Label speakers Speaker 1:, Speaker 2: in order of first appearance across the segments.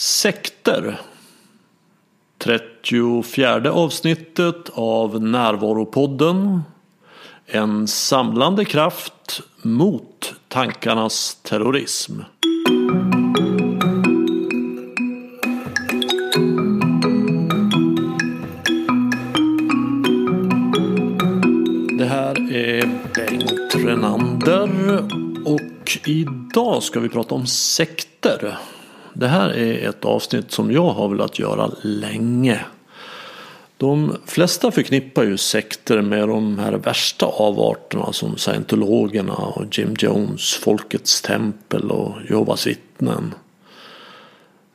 Speaker 1: Sekter 34 avsnittet av Närvaropodden En samlande kraft mot tankarnas terrorism. Det här är Bengt Renander och idag ska vi prata om sekter. Det här är ett avsnitt som jag har velat göra länge. De flesta förknippar ju sekter med de här värsta avarterna som scientologerna och Jim Jones, Folkets tempel och Jehovas vittnen.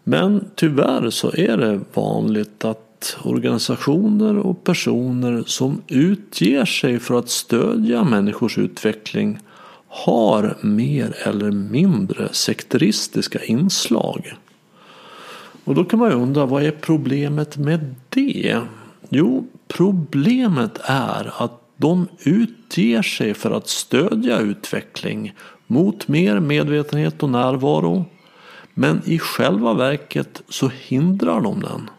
Speaker 1: Men tyvärr så är det vanligt att organisationer och personer som utger sig för att stödja människors utveckling har mer eller mindre sekteristiska inslag. Och då kan man ju undra vad är problemet med det? Jo, problemet är att de utger sig för att stödja utveckling mot mer medvetenhet och närvaro. Men i själva verket så hindrar de den.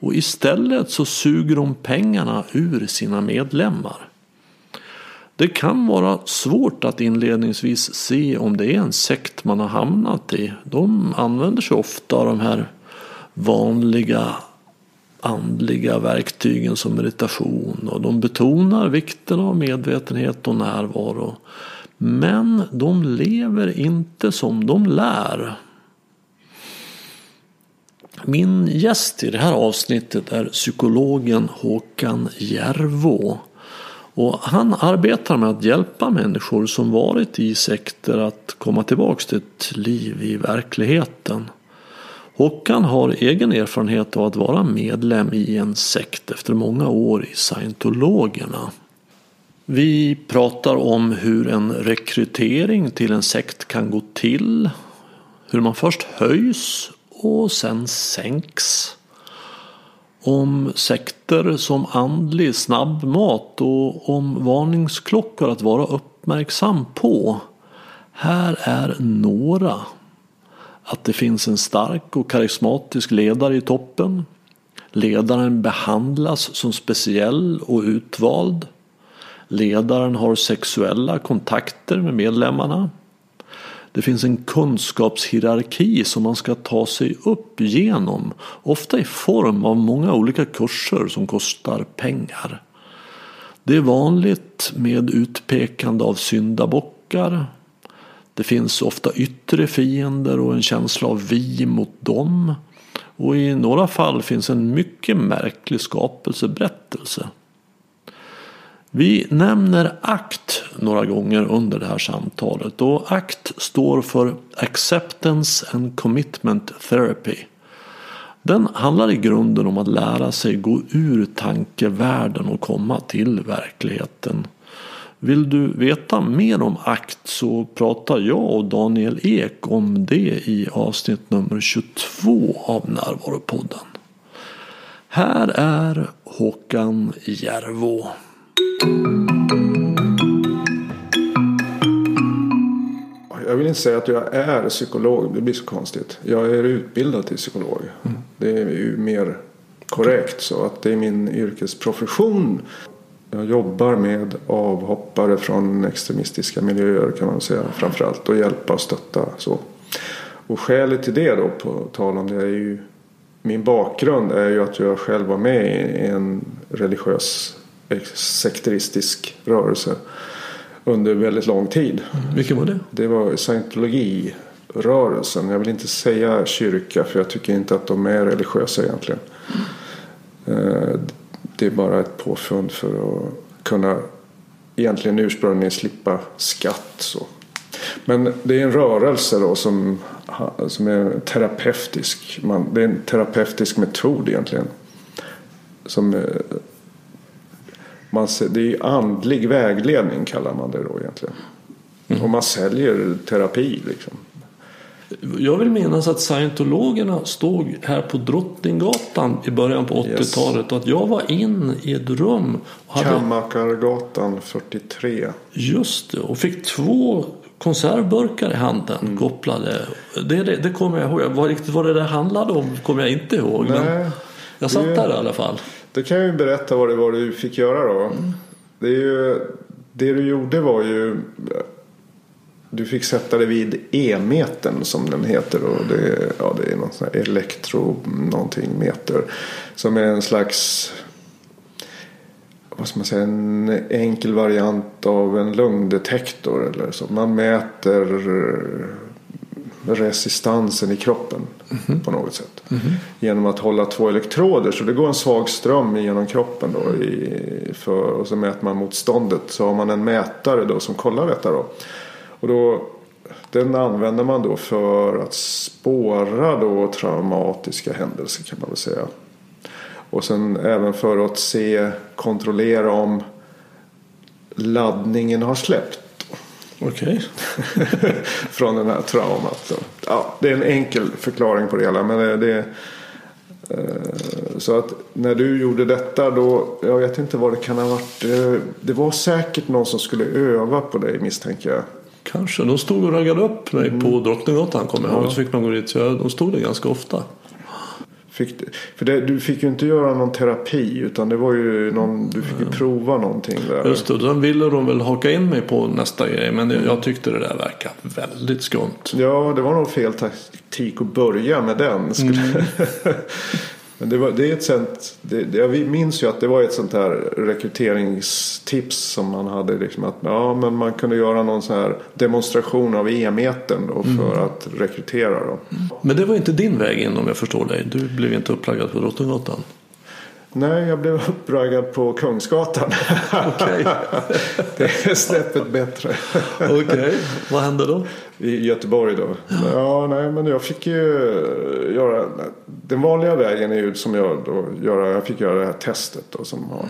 Speaker 1: Och istället så suger de pengarna ur sina medlemmar. Det kan vara svårt att inledningsvis se om det är en sekt man har hamnat i. De använder sig ofta av de här vanliga andliga verktygen som meditation och de betonar vikten av medvetenhet och närvaro. Men de lever inte som de lär. Min gäst i det här avsnittet är psykologen Håkan Järvå. Och han arbetar med att hjälpa människor som varit i sekter att komma tillbaka till ett liv i verkligheten. Håkan har egen erfarenhet av att vara medlem i en sekt efter många år i scientologerna. Vi pratar om hur en rekrytering till en sekt kan gå till. Hur man först höjs och sen sänks. Om sekter som andlig snabbmat och om varningsklockor att vara uppmärksam på. Här är några att det finns en stark och karismatisk ledare i toppen. Ledaren behandlas som speciell och utvald. Ledaren har sexuella kontakter med medlemmarna. Det finns en kunskapshierarki som man ska ta sig upp genom. Ofta i form av många olika kurser som kostar pengar. Det är vanligt med utpekande av syndabockar, det finns ofta yttre fiender och en känsla av vi mot dem. Och i några fall finns en mycket märklig skapelseberättelse. Vi nämner ACT några gånger under det här samtalet och ACT står för Acceptance and Commitment Therapy. Den handlar i grunden om att lära sig gå ur tankevärlden och komma till verkligheten. Vill du veta mer om ACT så pratar jag och Daniel Ek om det i avsnitt nummer 22 av Närvaropodden. Här är Håkan Järvå.
Speaker 2: Jag vill inte säga att jag är psykolog, det blir så konstigt. Jag är utbildad till psykolog. Mm. Det är ju mer korrekt så att det är min yrkesprofession. Jag jobbar med avhoppare från extremistiska miljöer kan man säga framförallt och hjälpa och stötta så. Och skälet till det då på tal om det är ju min bakgrund är ju att jag själv var med i en religiös sekteristisk rörelse under väldigt lång tid.
Speaker 1: Vilken var det?
Speaker 2: Det var scientologirörelsen. Jag vill inte säga kyrka för jag tycker inte att de är religiösa egentligen. Mm det är bara ett påfund för att kunna egentligen ursprungligen slippa skatt. Så. Men det är en rörelse då som, som är terapeutisk. Man, det är en terapeutisk metod egentligen. Som, eh, man, det är andlig vägledning kallar man det då egentligen. Mm. Och man säljer terapi liksom.
Speaker 1: Jag vill minnas att scientologerna stod här på Drottninggatan i början på 80-talet yes. och att jag var in i ett rum.
Speaker 2: Och hade... Kammakargatan 43.
Speaker 1: Just det, och fick två konservburkar i handen
Speaker 2: Mm.
Speaker 1: kopplade. Det, det, det kommer jag ihåg. Vad, riktigt vad det där handlade om kommer jag inte ihåg. Men
Speaker 2: Nej,
Speaker 1: jag satt
Speaker 2: det-
Speaker 1: där i alla fall.
Speaker 2: Det kan jag ju berätta vad det var du fick göra då. Det, är ju, det du gjorde var ju du fick sätta dig vid E-metern som den heter. Och det, ja, det är någon sån här elektro någonting meter. Som är en slags vad ska man säga, en enkel variant av en lungdetektor. Eller så. Man mäter resistansen i kroppen på något sätt. Genom att hålla två elektroder. Så det går en svag ström genom kroppen. Då i, för, och så mäter man motståndet. Så har man en mätare då som kollar detta. Då. Och då, den använder man då för att spåra då traumatiska händelser kan man väl säga. Och sen även för att se, kontrollera om laddningen har släppt
Speaker 1: Okej.
Speaker 2: från den här traumat. Så, ja, det är en enkel förklaring på det hela. Men det, det, eh, så att när du gjorde detta då, jag vet inte vad det kan ha varit. eh, Det var säkert någon som skulle öva på dig misstänker jag.
Speaker 1: Kanske. De stod och raggade upp mig
Speaker 2: Mm.
Speaker 1: på Drottninggatan kommer jag ihåg. Så fick man gå dit. Så jag, de stod där ganska ofta.
Speaker 2: Fick, för det, du fick ju inte göra någon terapi utan det var ju någon, du fick ju prova någonting där.
Speaker 1: Just det. Sen ville de väl haka in mig på nästa grej. Men jag, jag tyckte det där verkade väldigt skumt.
Speaker 2: Ja, det var nog fel taktik att börja med den. Skulle... Men det, var, det är ett sånt, det, jag minns ju att det var ett sånt här rekryteringstips som man hade. Liksom att, ja, men man kunde göra någon sån här demonstration av e-metern då för att rekrytera. Då.
Speaker 1: Men det var inte din väg in om jag förstår dig. Du blev inte uppraggad på Drottninggatan.
Speaker 2: Nej, jag blev uppraggad på Kungsgatan.
Speaker 1: Okej.
Speaker 2: det är snäppet bättre.
Speaker 1: Okej. Vad hände då?
Speaker 2: I Göteborg då? Ja, nej, men jag fick ju göra... Den vanliga vägen är ju som jag då göra... Jag fick göra det här testet då som har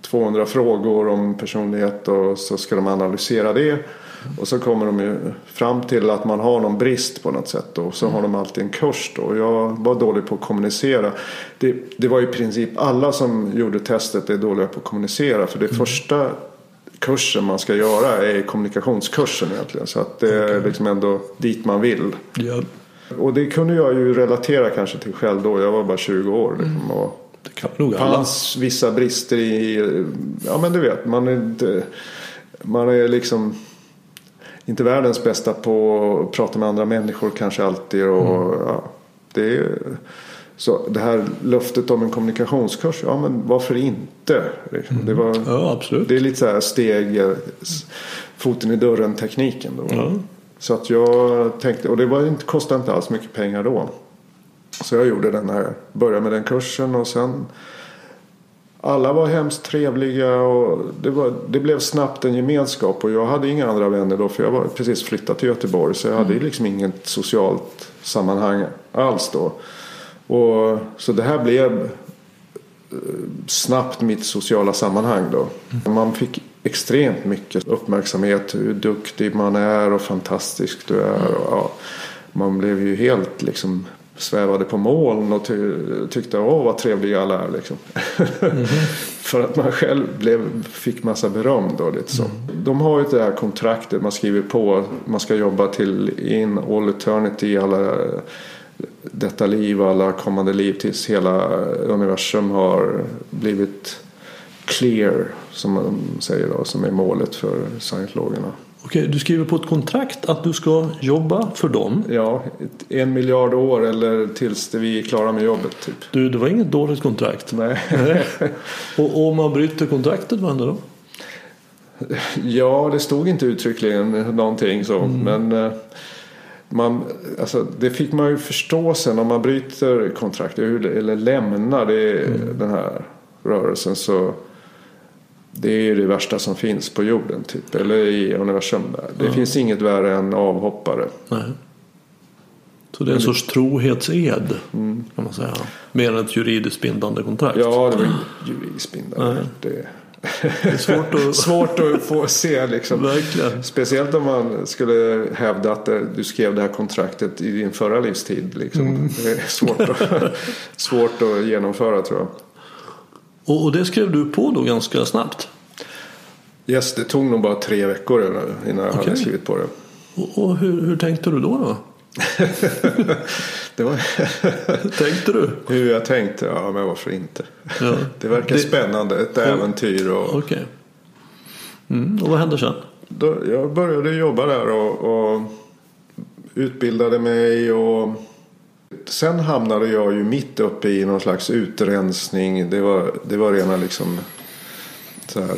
Speaker 2: 200 frågor om personlighet och så ska de analysera det. Och så kommer de ju fram till att man har någon brist på något sätt. Och så har de alltid en kurs då. Och Jag var dålig på att kommunicera. Det, det var i princip alla som gjorde testet är dåliga på att kommunicera. För det första kursen man ska göra är kommunikationskursen egentligen. Så att det är liksom ändå dit man vill.
Speaker 1: Ja.
Speaker 2: Och det kunde jag ju relatera kanske till själv då. Jag var bara 20 år. Liksom, och
Speaker 1: Det kan nog alla.
Speaker 2: fanns vissa brister i, ja men du vet, man är inte, man är liksom inte världens bästa på att prata med andra människor kanske alltid. Och, ja, det, är, så det här löftet om en kommunikationskurs, ja men varför inte? Liksom. Det, var,
Speaker 1: Ja, absolut.
Speaker 2: det är lite så här steg, eh, foten i dörren tekniken då.
Speaker 1: Ja.
Speaker 2: Så att jag tänkte, och det var inte, kostade inte alls mycket pengar då. Så jag gjorde den här, började med den kursen och sen alla var hemskt trevliga och det, var, det blev snabbt en gemenskap och jag hade inga andra vänner då för jag var precis flyttat till Göteborg så jag hade liksom inget socialt sammanhang alls då. Och, så det här blev eh, snabbt mitt sociala sammanhang då. Man fick extremt mycket uppmärksamhet hur duktig man är och fantastisk du är. Och, ja, man blev ju helt liksom svävade på moln och ty tyckte åh vad trevliga alla är liksom. För att man själv blev, fick massa beröm då lite så. De har ju det här kontraktet man skriver på. Man ska jobba till in all eternity alla detta liv och alla kommande liv tills hela universum har blivit clear som man säger då, som är målet för scientologerna.
Speaker 1: Okej, du skriver på ett kontrakt att du ska jobba för dem.
Speaker 2: Ja, en miljard år eller tills vi är klara med jobbet typ.
Speaker 1: Du, det var inget dåligt kontrakt.
Speaker 2: Nej.
Speaker 1: Och om man bryter kontraktet, vad händer då?
Speaker 2: Ja, det stod inte uttryckligen någonting så. Men eh, man, alltså, det fick man ju förstå sen om man bryter kontraktet eller lämnar det, den här rörelsen. så Det är ju det värsta som finns på jorden typ. Eller i universum där. Det finns inget värre än avhoppare.
Speaker 1: Nej. Så det är en sorts trohetsed kan man säga. Mer än ett juridiskt bindande kontrakt.
Speaker 2: Ja, det var juridiskt bindande.
Speaker 1: Nej.
Speaker 2: Det
Speaker 1: Det är svårt att...
Speaker 2: svårt att få se liksom.
Speaker 1: Verkligen.
Speaker 2: Speciellt om man skulle hävda att du skrev det här kontraktet i din förra livstid. Liksom. Det är svårt att, svårt att genomföra tror jag.
Speaker 1: Och, och det skrev du på då ganska snabbt.
Speaker 2: Yes, det tog nog bara tre veckor innan jag hade
Speaker 1: Okej.
Speaker 2: skrivit på det.
Speaker 1: Och, och hur, hur tänkte du då? då?
Speaker 2: det var
Speaker 1: tänkte du?
Speaker 2: Hur jag tänkte? Ja, men varför inte?
Speaker 1: Ja.
Speaker 2: Det verkar det... spännande. Ett äventyr. Och...
Speaker 1: Okej. Okay. Mm, och vad hände sen?
Speaker 2: Då, jag började jobba där och, och utbildade mig. och Sen hamnade jag ju mitt uppe i någon slags utrensning. Det var, det var rena liksom så här,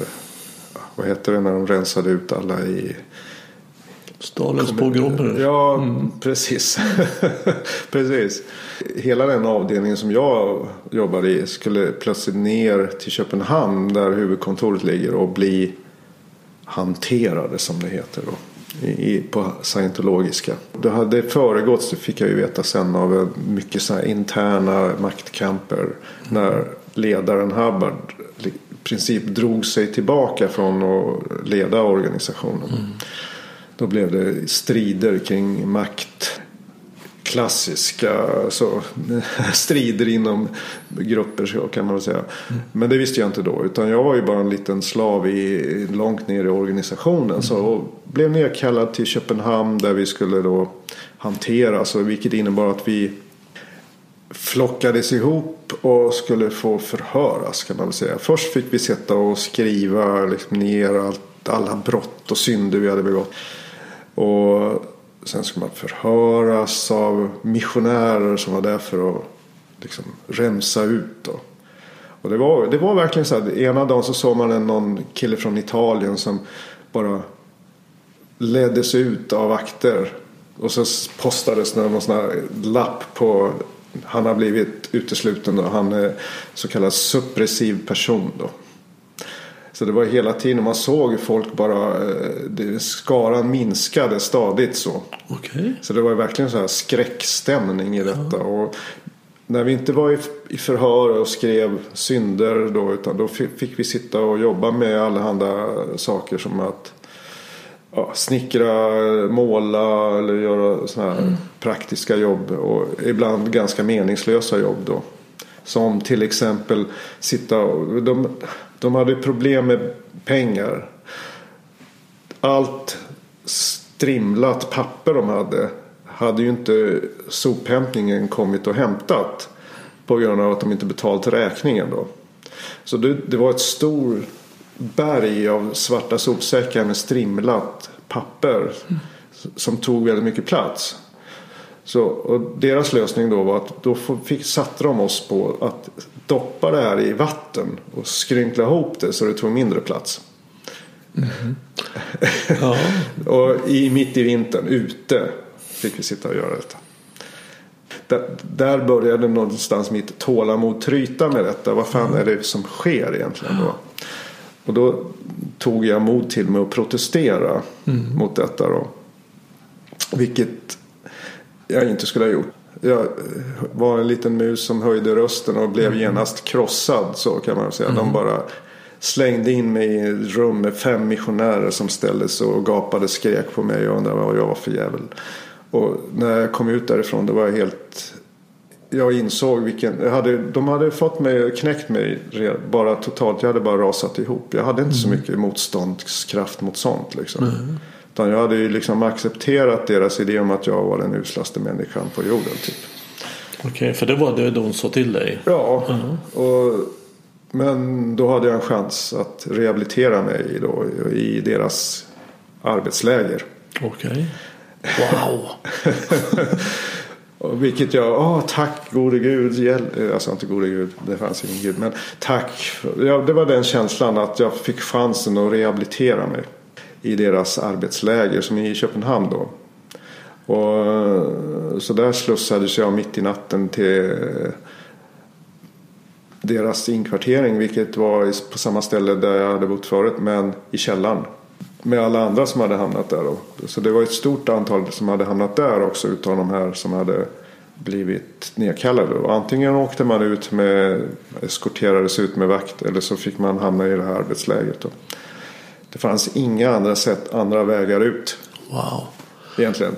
Speaker 2: vad heter det när de rensade ut alla i
Speaker 1: Stalins pogromer.
Speaker 2: Ja, mm. precis. precis. Hela den avdelningen som jag jobbade i skulle plötsligt ner till Köpenhamn där huvudkontoret ligger och bli hanterade som det heter då. I, på scientologiska. Det hade föregåtts, det fick jag ju veta sen, av mycket så interna maktkamper. När ledaren Hubbard i princip drog sig tillbaka från att leda organisationen. Mm. Då blev det strider kring makt. Klassiska så, strider inom grupper så kan man väl säga. Mm. Men det visste jag inte då. Utan jag var ju bara en liten slav i, långt ner i organisationen. Mm. Så blev nedkallad till Köpenhamn där vi skulle då hantera. Så, vilket innebar att vi flockades ihop och skulle få förhöras kan man väl säga. Först fick vi sitta och skriva liksom ner allt, alla brott och synder vi hade begått. Och sen ska man förhöras av missionärer som var där för att liksom rensa ut. Då. Och det var, det var verkligen så här. Ena dagen så såg man en, någon kille från Italien som bara leddes ut av vakter. Och så postades det någon sån här lapp på han har blivit utesluten då. Han är så kallad suppressiv person då. Så det var hela tiden man såg folk bara, eh, skaran minskade stadigt så.
Speaker 1: Okay.
Speaker 2: Så det var verkligen så här skräckstämning i detta. Ja. Och när vi inte var i förhör och skrev synder då, utan då fick vi sitta och jobba med allehanda saker som att ja, snickra, måla eller göra sådana här mm. praktiska jobb. Och ibland ganska meningslösa jobb då. Som till exempel sitta och, de, de hade problem med pengar. Allt strimlat papper de hade hade ju inte sophämtningen kommit och hämtat. På grund av att de inte betalt räkningen då. Så det, det var ett stort berg av svarta sopsäckar med strimlat papper. Mm. Som tog väldigt mycket plats. Så, och deras lösning då var att då fick, satte de oss på att doppa det här i vatten och skrynkla ihop det så det tog mindre plats. Mm. ja. och i, mitt i vintern, ute, fick vi sitta och göra detta. Där, där började någonstans mitt tålamod tryta med detta. Vad fan är det som sker egentligen då? Och då tog jag mod till mig att protestera mm. mot detta då. Vilket jag inte skulle ha gjort. Jag var en liten mus som höjde rösten och blev mm. genast krossad så kan man säga. Mm. De bara slängde in mig i ett rum med fem missionärer som ställde sig och gapade skrek på mig och undrade vad jag var för jävel. Och när jag kom ut därifrån det var jag helt jag insåg vilken, jag hade, de hade fått mig, knäckt mig bara totalt. Jag hade bara rasat ihop. Jag hade inte mm. så mycket motståndskraft mot sånt liksom. Mm. Utan jag hade ju liksom accepterat deras idé om att jag var den uslaste människan på jorden. Typ.
Speaker 1: Okej, okay, för det var det de sa till dig?
Speaker 2: Ja, uh-huh. och, men då hade jag en chans att rehabilitera mig då, i deras arbetsläger.
Speaker 1: Okej. Okay. Wow!
Speaker 2: Vilket jag, åh tack gode gud, hjälp. alltså inte gode gud, det fanns ingen gud, men tack. Ja, det var den känslan att jag fick chansen att rehabilitera mig i deras arbetsläger som är i Köpenhamn då. Och, så där slussades jag mitt i natten till deras inkvartering vilket var på samma ställe där jag hade bott förut men i källaren. Med alla andra som hade hamnat där. Då. Så det var ett stort antal som hade hamnat där också utav de här som hade blivit nedkallade. Och antingen åkte man ut med, eskorterades ut med vakt eller så fick man hamna i det här arbetslägret. Då. Det fanns inga andra sätt, andra vägar ut.
Speaker 1: Wow.
Speaker 2: Egentligen.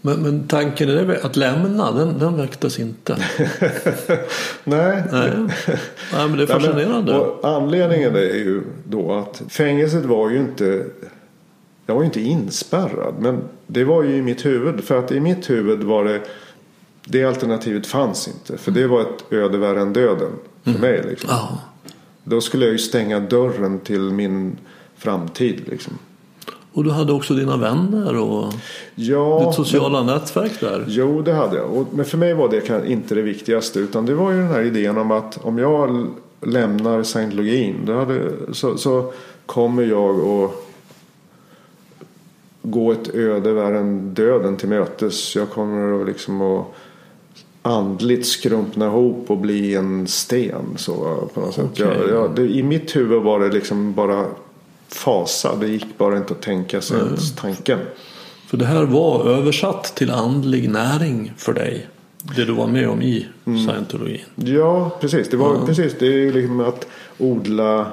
Speaker 1: Men, men tanken är att lämna, den, den väcktes inte?
Speaker 2: Nej.
Speaker 1: Nej. Nej, men det är fascinerande.
Speaker 2: Nej, men, anledningen är ju då att fängelset var ju inte jag var ju inte inspärrad. Men det var ju i mitt huvud. För att i mitt huvud var det det alternativet fanns inte. För det var ett öde värre än döden för
Speaker 1: Mm.
Speaker 2: mig. Liksom.
Speaker 1: Ja.
Speaker 2: Då skulle jag ju stänga dörren till min framtid. Liksom.
Speaker 1: Och du hade också dina vänner och
Speaker 2: Ja,
Speaker 1: ditt sociala nätverk där.
Speaker 2: Jo, det hade jag. Och, men för mig var det inte det viktigaste. Utan det var ju den här idén om att om jag lämnar scientologin då hade, så, så kommer jag att gå ett öde värre än döden till mötes. Jag kommer att liksom att andligt skrumpna ihop och bli en sten. Så, på något sätt. Jag, jag, det, I mitt huvud var det liksom bara fasa. Det gick bara inte att tänka sig ens tanken.
Speaker 1: För det här var översatt till andlig näring för dig. Det du var med om i
Speaker 2: Mm.
Speaker 1: scientologin.
Speaker 2: Ja, precis. Det, var, precis. det är ju liksom att odla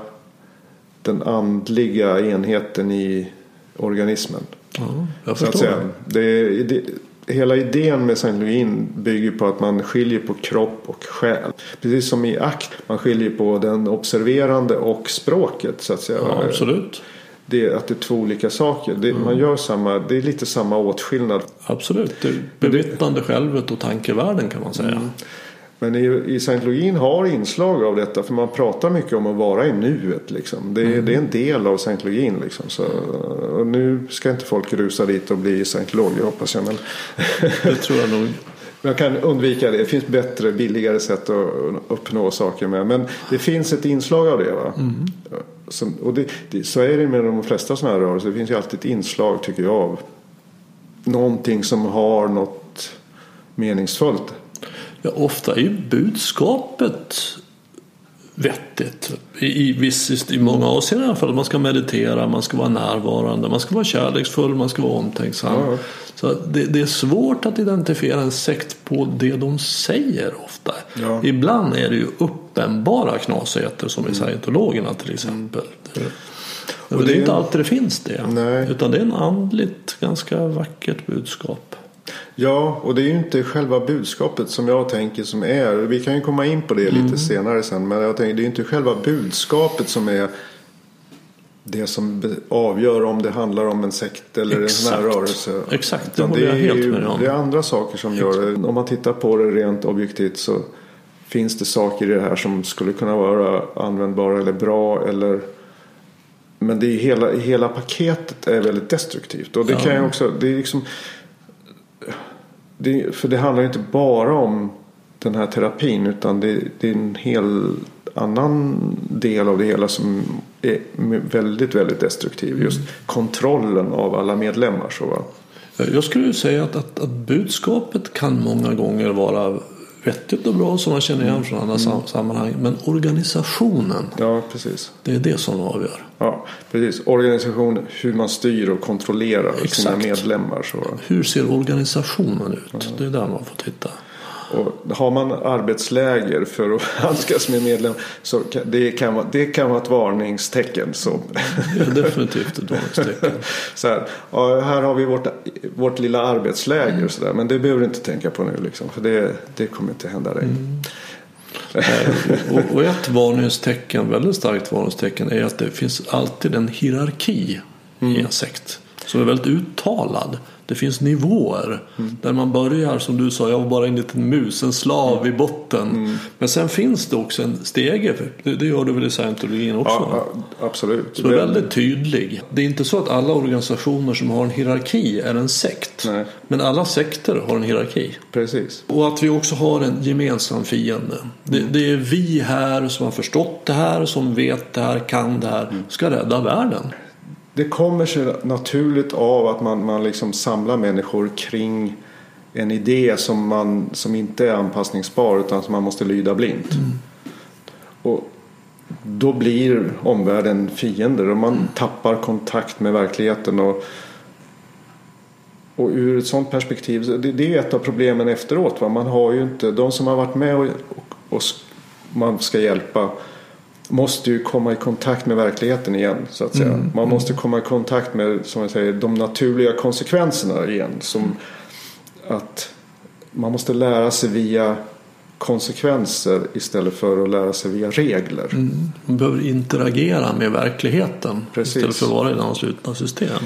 Speaker 2: den andliga enheten i organismen.
Speaker 1: Ja, jag
Speaker 2: Så att
Speaker 1: förstår.
Speaker 2: säga. Det, det, hela idén med scientologin bygger på att man skiljer på kropp och själ. Precis som i akt. Man skiljer på den observerande och språket. Så att säga.
Speaker 1: Ja, absolut.
Speaker 2: Det, att det är två olika saker. Det, Man gör samma, det är lite samma åtskillnad.
Speaker 1: Absolut. Det bevittnande självet och tankevärlden kan man säga.
Speaker 2: Mm. Men i, i scientologin har inslag av detta. För man pratar mycket om att vara i nuet. Liksom. Det,
Speaker 1: Mm.
Speaker 2: det är en del av scientologin. Liksom. Så, och nu ska inte folk rusa dit och bli scientologer hoppas jag. Men
Speaker 1: Det tror jag nog.
Speaker 2: jag kan undvika det. Det finns bättre, billigare sätt att uppnå saker med. Men det finns ett inslag av det. Va?
Speaker 1: Mm.
Speaker 2: Som, och det, det, så är det med de flesta sådana här rörelser. Det finns ju alltid ett inslag tycker jag av någonting som har något meningsfullt.
Speaker 1: Ja, ofta är ju budskapet vettigt. I, i, viss, I många avseenden i alla fall. Man ska meditera, man ska vara närvarande, man ska vara kärleksfull, man ska vara omtänksam.
Speaker 2: Ja.
Speaker 1: Så det, det är svårt att identifiera en sekt på det de säger ofta.
Speaker 2: Ja.
Speaker 1: Ibland är det ju uppenbara knasigheter som i scientologerna till exempel. Det,
Speaker 2: Och
Speaker 1: det,
Speaker 2: det
Speaker 1: är- inte alltid det finns det.
Speaker 2: Nej.
Speaker 1: Utan det är en andligt ganska vackert budskap.
Speaker 2: Ja, och det är ju inte själva budskapet som jag tänker som är. Vi kan ju komma in på det lite senare sen. Men jag tänker det är ju inte själva budskapet som är det som avgör om det handlar om en sekt eller en sån här
Speaker 1: Exakt.
Speaker 2: rörelse.
Speaker 1: Exakt, det
Speaker 2: Utan
Speaker 1: håller jag
Speaker 2: är
Speaker 1: helt
Speaker 2: ju-
Speaker 1: med om.
Speaker 2: Det är andra saker som gör det. Om man tittar på det rent objektivt så finns det saker i det här som skulle kunna vara användbara eller bra. Eller... Men det är hela, hela paketet är väldigt destruktivt. Och det
Speaker 1: Ja.
Speaker 2: kan jag också, det är liksom det, för det handlar ju inte bara om den här terapin utan det, det är en hel annan del av det hela som är väldigt, väldigt destruktiv. Just kontrollen av alla medlemmar. Så, va?
Speaker 1: Jag skulle säga att, att, att budskapet kan många gånger vara vettigt och bra som man känner igen från andra sam- sammanhang. Men organisationen,
Speaker 2: Ja, precis.
Speaker 1: det är det som avgör.
Speaker 2: Ja, precis. Organisation, hur man styr och kontrollerar sina
Speaker 1: Exakt.
Speaker 2: medlemmar. Så.
Speaker 1: Hur ser organisationen ut? Det är där man får titta.
Speaker 2: Och har man arbetsläger för att handskas med medlemmar så kan, det, kan vara, det kan vara ett varningstecken. Så.
Speaker 1: Är definitivt ett varningstecken.
Speaker 2: Så här, ja, här har vi vårt, vårt lilla arbetsläger och sådär. Men det behöver du inte tänka på nu liksom. För det, det kommer inte hända dig.
Speaker 1: Eh, och, och ett varningstecken, väldigt starkt varningstecken, är att det finns alltid en hierarki i en sekt. Som är väldigt uttalad. Det finns nivåer. Där man börjar, som du sa, jag var bara en liten mus, en slav i botten. Men sen finns det också en stege. Det, det gör du väl i scientologin också?
Speaker 2: Ja, absolut.
Speaker 1: Så är väldigt tydlig. Det är inte så att alla organisationer som har en hierarki är en sekt.
Speaker 2: Nej.
Speaker 1: Men alla sekter har en hierarki.
Speaker 2: Precis.
Speaker 1: Och att vi också har en gemensam fiende. Det, det är vi här som har förstått det här, som vet det här, kan det här, ska rädda världen.
Speaker 2: Det kommer sig naturligt av att man, man liksom samlar människor kring en idé som, man, som inte är anpassningsbar utan som man måste lyda blint. Och då blir omvärlden fiender och man tappar kontakt med verkligheten. Och, och ur ett sådant perspektiv, det, det är ett av problemen efteråt. Va? Man har ju inte, de som har varit med och, och, och man ska hjälpa måste ju komma i kontakt med verkligheten igen. så att säga. Man måste komma i kontakt med som jag säger, de naturliga konsekvenserna igen. Som att man måste lära sig via konsekvenser istället för att lära sig via regler.
Speaker 1: Mm. Man behöver interagera med verkligheten
Speaker 2: Precis.
Speaker 1: istället för att vara i några slutna system.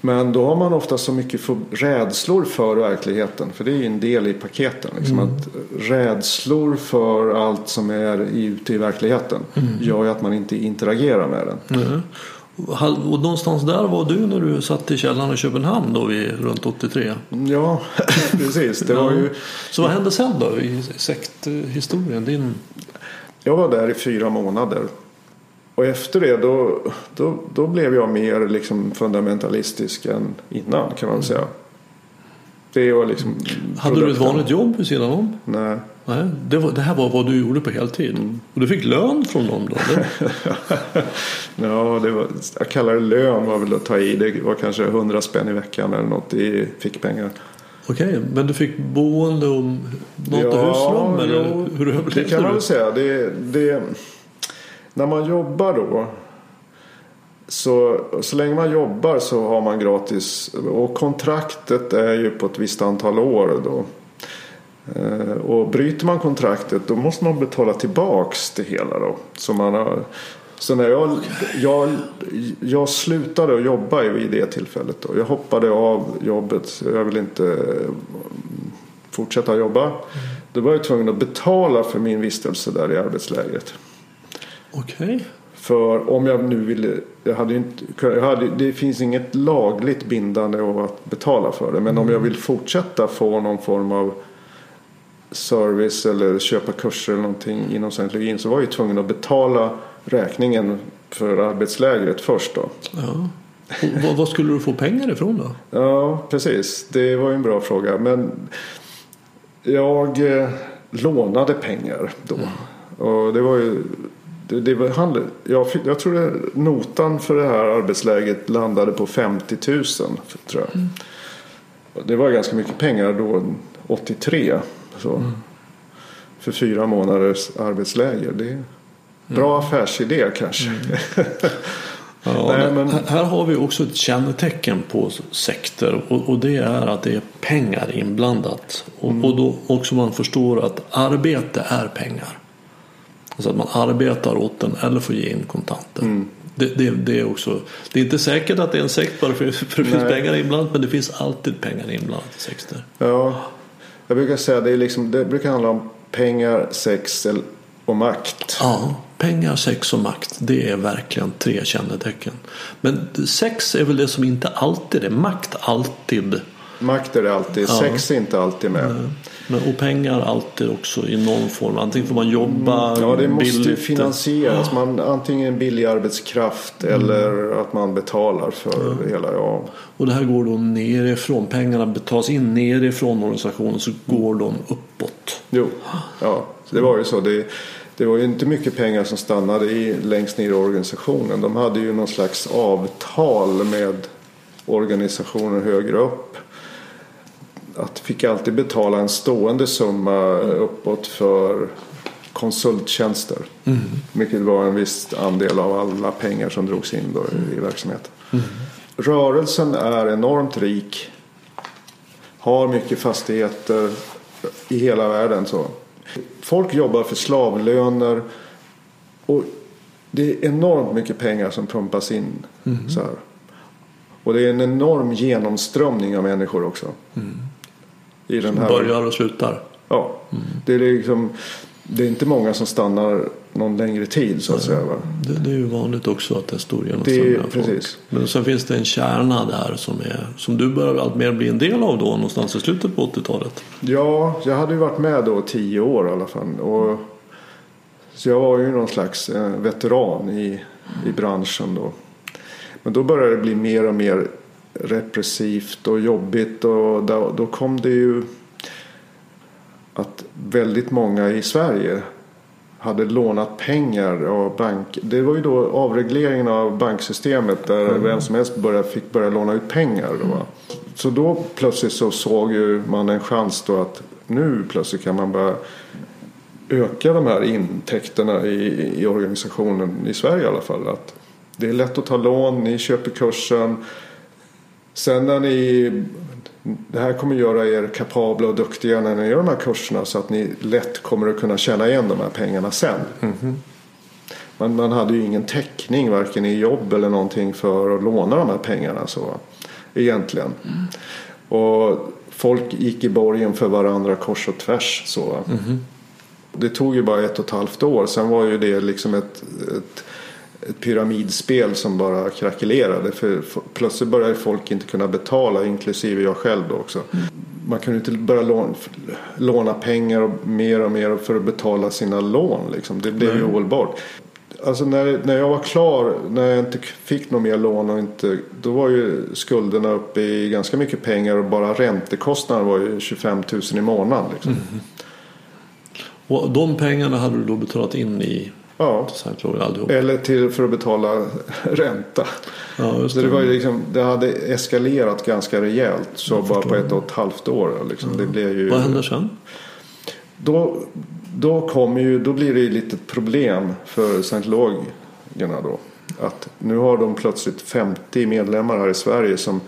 Speaker 2: Men då har man ofta så mycket för, rädslor för verkligheten. För det är ju en del i paketen. Liksom, att rädslor för allt som är ute i verkligheten gör ju att man inte interagerar med den.
Speaker 1: Mm. Och någonstans där var du när du satt i källaren i Köpenhamn då vid runt 83.
Speaker 2: Ja, precis. Det var ju,
Speaker 1: Så vad hände sen då i sekthistorien? Din...
Speaker 2: jag var där i fyra månader. Och efter det då, då, då blev jag mer liksom fundamentalistisk än innan kan man säga. Det var liksom
Speaker 1: Hade du ett vanligt jobb vid sidan om?
Speaker 2: Nej.
Speaker 1: Nej, det, var, det här var vad du gjorde på heltid. Och du fick lön från dem då?
Speaker 2: Ja, det var, jag kallar det lön var väl att ta i. Det var kanske 100 spänn i veckan eller något i fickpengar.
Speaker 1: Okej, men du fick boende och mat och husrum? Eller
Speaker 2: jo,
Speaker 1: hur
Speaker 2: det
Speaker 1: överlevde
Speaker 2: kan man
Speaker 1: du?
Speaker 2: väl säga. Det, det, när man jobbar då så, så länge man jobbar så har man gratis och kontraktet är ju på ett visst antal år då. Eh, Och bryter man kontraktet då måste man betala tillbaks det hela då. Så, man har, så när jag, jag, jag slutade att jobba vid det tillfället då. Jag hoppade av jobbet. Jag vill inte eh, fortsätta jobba. Då var jag tvungen att betala för min vistelse där i arbetslägret.
Speaker 1: Okej.
Speaker 2: För om jag nu ville, jag hade inte, jag hade, det finns inget lagligt bindande av att betala för det. Men om jag vill fortsätta få någon form av service eller köpa kurser eller någonting inom scientologin så var jag ju tvungen att betala räkningen för arbetslägret först då.
Speaker 1: Ja. Och vad, skulle du få pengar ifrån då?
Speaker 2: Ja, precis. Det var ju en bra fråga. Men jag eh, lånade pengar då. Och det var ju... Det, det var, jag, fick, jag tror det, notan för det här arbetsläget landade på 50 000. Tror jag. Det var ganska mycket pengar då, 83. Så. För fyra månaders arbetsläger. Det är bra affärsidé kanske.
Speaker 1: Ja,
Speaker 2: Nej,
Speaker 1: men... här- har vi också ett kännetecken på sekter och, och det är att det är pengar inblandat. Och,
Speaker 2: Mm.
Speaker 1: och då också man förstår att arbete är pengar. Alltså att man arbetar åt den eller får ge in kontanter.
Speaker 2: Mm.
Speaker 1: Det, det, det, är också, det är inte säkert att det är en sekt bara för, för det finns pengar inblandat men det finns alltid pengar inblandat i sekter.
Speaker 2: Ja, jag brukar säga det, är liksom, det brukar handla om pengar, sex och makt.
Speaker 1: Ja, pengar, sex och makt. Det är verkligen tre kännetecken. Men sex är väl det som inte alltid är makt alltid.
Speaker 2: Makt är det alltid, sex är inte alltid med.
Speaker 1: Men, och pengar alltid också i någon form. Antingen får man jobba
Speaker 2: Ja, det måste ju
Speaker 1: billigt.
Speaker 2: finansieras. Man, antingen billig arbetskraft eller att man betalar för det hela. Ja.
Speaker 1: Och det här går då nerifrån. Pengarna betalas in nerifrån organisationen så går de uppåt.
Speaker 2: Jo, ja, det var ju så. Det, det var ju inte mycket pengar som stannade i, längst ner i organisationen. De hade ju någon slags avtal med organisationer högre upp. Att fick alltid betala en stående summa uppåt för konsulttjänster. Vilket var en viss andel av alla pengar som drogs in då i verksamheten. Rörelsen är enormt rik. Har mycket fastigheter i hela världen. Så. Folk jobbar för slavlöner. Och det är enormt mycket pengar som pumpas in. Så här. Och det är en enorm genomströmning av människor också. I den här
Speaker 1: Börjar och slutar.
Speaker 2: Ja, det är liksom det är inte många som stannar någon längre tid så att säga. Va?
Speaker 1: Det, det är ju vanligt också att det är stor genomströmning. Men sen finns det en kärna där som, är, som du börjar allt mer bli en del av då någonstans i slutet på 80-talet.
Speaker 2: Ja, jag hade ju varit med då tio år i alla fall. Och, så jag var ju någon slags eh, veteran i, i branschen då. Men då började det bli mer och mer repressivt och jobbigt och då, då kom det ju att väldigt många i Sverige hade lånat pengar av bank. Det var ju då avregleringen av banksystemet där vem som helst började, fick börja låna ut pengar. Va? Så då plötsligt så såg ju man en chans då att nu plötsligt kan man börja öka de här intäkterna i, i organisationen i Sverige i alla fall. Att det är lätt att ta lån, ni köper kursen. Sen när ni det här kommer göra er kapabla och duktiga när ni gör de här kurserna så att ni lätt kommer att kunna tjäna igen de här pengarna sen.
Speaker 1: Mhm.
Speaker 2: Man, man hade ju ingen täckning varken i jobb eller någonting för att låna de här pengarna så egentligen. Och folk gick i borgen för varandra kors och tvärs så. Det tog ju bara ett och ett halvt år. Sen var ju det liksom ett, ett, ett pyramidspel som bara krackelerade. För plötsligt började folk inte kunna betala, inklusive jag själv då också. Man kunde inte börja låna, pengar och mer och mer för att betala sina lån. Liksom. Det blev ju ohållbart. Alltså när, när jag var klar, när jag inte fick något mer lån och inte, då var ju skulderna uppe i ganska mycket pengar och bara räntekostnaden var ju 25 000 i månaden. Liksom.
Speaker 1: Och de pengarna hade du då betalat in i
Speaker 2: Ja.
Speaker 1: Allihop?
Speaker 2: Eller till för att betala ränta.
Speaker 1: Ja, just
Speaker 2: Så det,
Speaker 1: det.
Speaker 2: var ju liksom, det hade eskalerat ganska rejält. Så bara på ett och ett halvt år. Liksom. Det blev ju,
Speaker 1: Vad händer sen?
Speaker 2: då, då, kommer ju, då blir det ju lite problem för scientologerna då. Att nu har de plötsligt 50 medlemmar här i Sverige som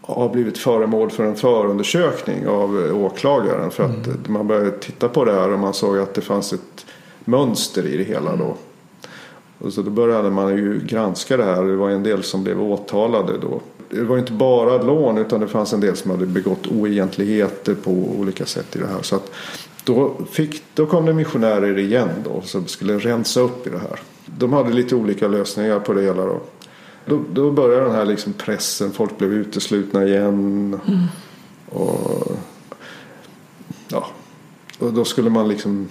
Speaker 2: har blivit föremål för en förundersökning av åklagaren. För att man började titta på det här och man såg att det fanns ett mönster i det hela då. Och så då började man ju granska det här. Det var en del som blev åtalade då. Det var inte bara lån utan det fanns en del som hade begått oegentligheter på olika sätt i det här. Så att då, fick, då kom det missionärer igen då som skulle rensa upp i det här. De hade lite olika lösningar på det hela då. Då, då började den här liksom pressen. Folk blev uteslutna igen. Och, ja, och då skulle man liksom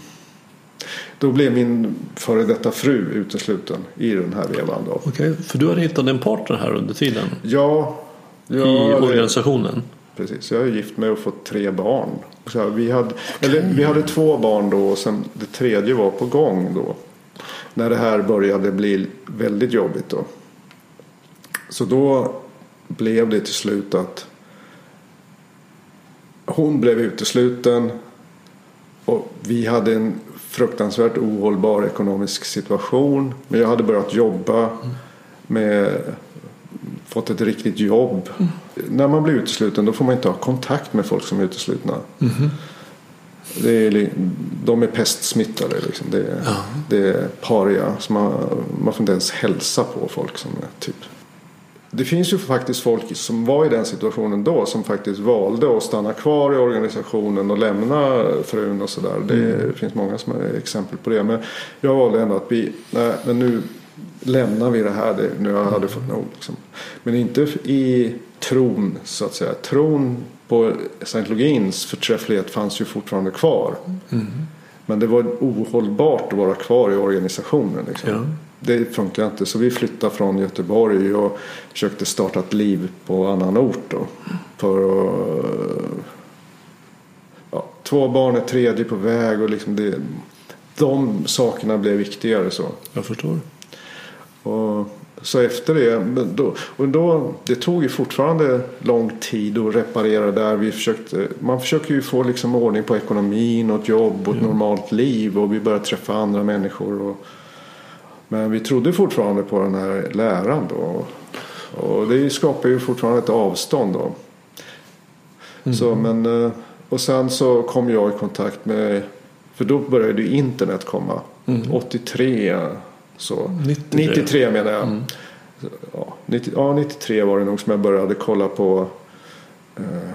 Speaker 2: då blev min före detta fru utesluten i den här vevan då.
Speaker 1: Okej, för du hade hittat en partner här under tiden
Speaker 2: Ja, ja
Speaker 1: i organisationen.
Speaker 2: precis. Jag är gift med och fått tre barn. Så vi, hade, eller, vi hade två barn då och sen det tredje var på gång då. När det här började bli väldigt jobbigt då. Så då blev det till slut att hon blev utesluten och vi hade en fruktansvärt ohållbar ekonomisk situation. Men jag hade börjat jobba med fått ett riktigt jobb. När man blir utesluten då får man inte ha kontakt med folk som är uteslutna. Det är, de är pestsmittade. Liksom. Det, är, det är paria. Så man, man får inte ens hälsa på folk som är typ det finns ju faktiskt folk som var i den situationen då som faktiskt valde att stanna kvar i organisationen och lämna frun och sådär. Det finns många som är exempel på det. Men jag valde ändå att vi, nej men nu lämnar vi det här. Det, nu har jag hade fått nog. Liksom. Men inte i tron så att säga. Tron på scientologins förträfflighet fanns ju fortfarande kvar. Men det var ohållbart att vara kvar i organisationen. Liksom.
Speaker 1: Ja.
Speaker 2: Det funkar inte. Så vi flyttade från Göteborg och försökte starta ett liv på annan ort. Då, för att, ja, två barn är tredje på väg och liksom det, de sakerna blev viktigare. så.
Speaker 1: Jag förstår.
Speaker 2: Och så efter det, då, och då, det tog ju fortfarande lång tid att reparera där. Vi försökte, man försöker ju få liksom ordning på ekonomin och ett jobb och ett normalt liv och vi började träffa andra människor. Och, men vi trodde fortfarande på den här läran då. Och det skapar ju fortfarande ett avstånd då. Så, men, eh, och sen så kom jag i kontakt med, för då började ju internet komma. 83 så.
Speaker 1: 93.
Speaker 2: 93 menar jag. Ja, 90, ja, 93 var det nog som jag började kolla på eh,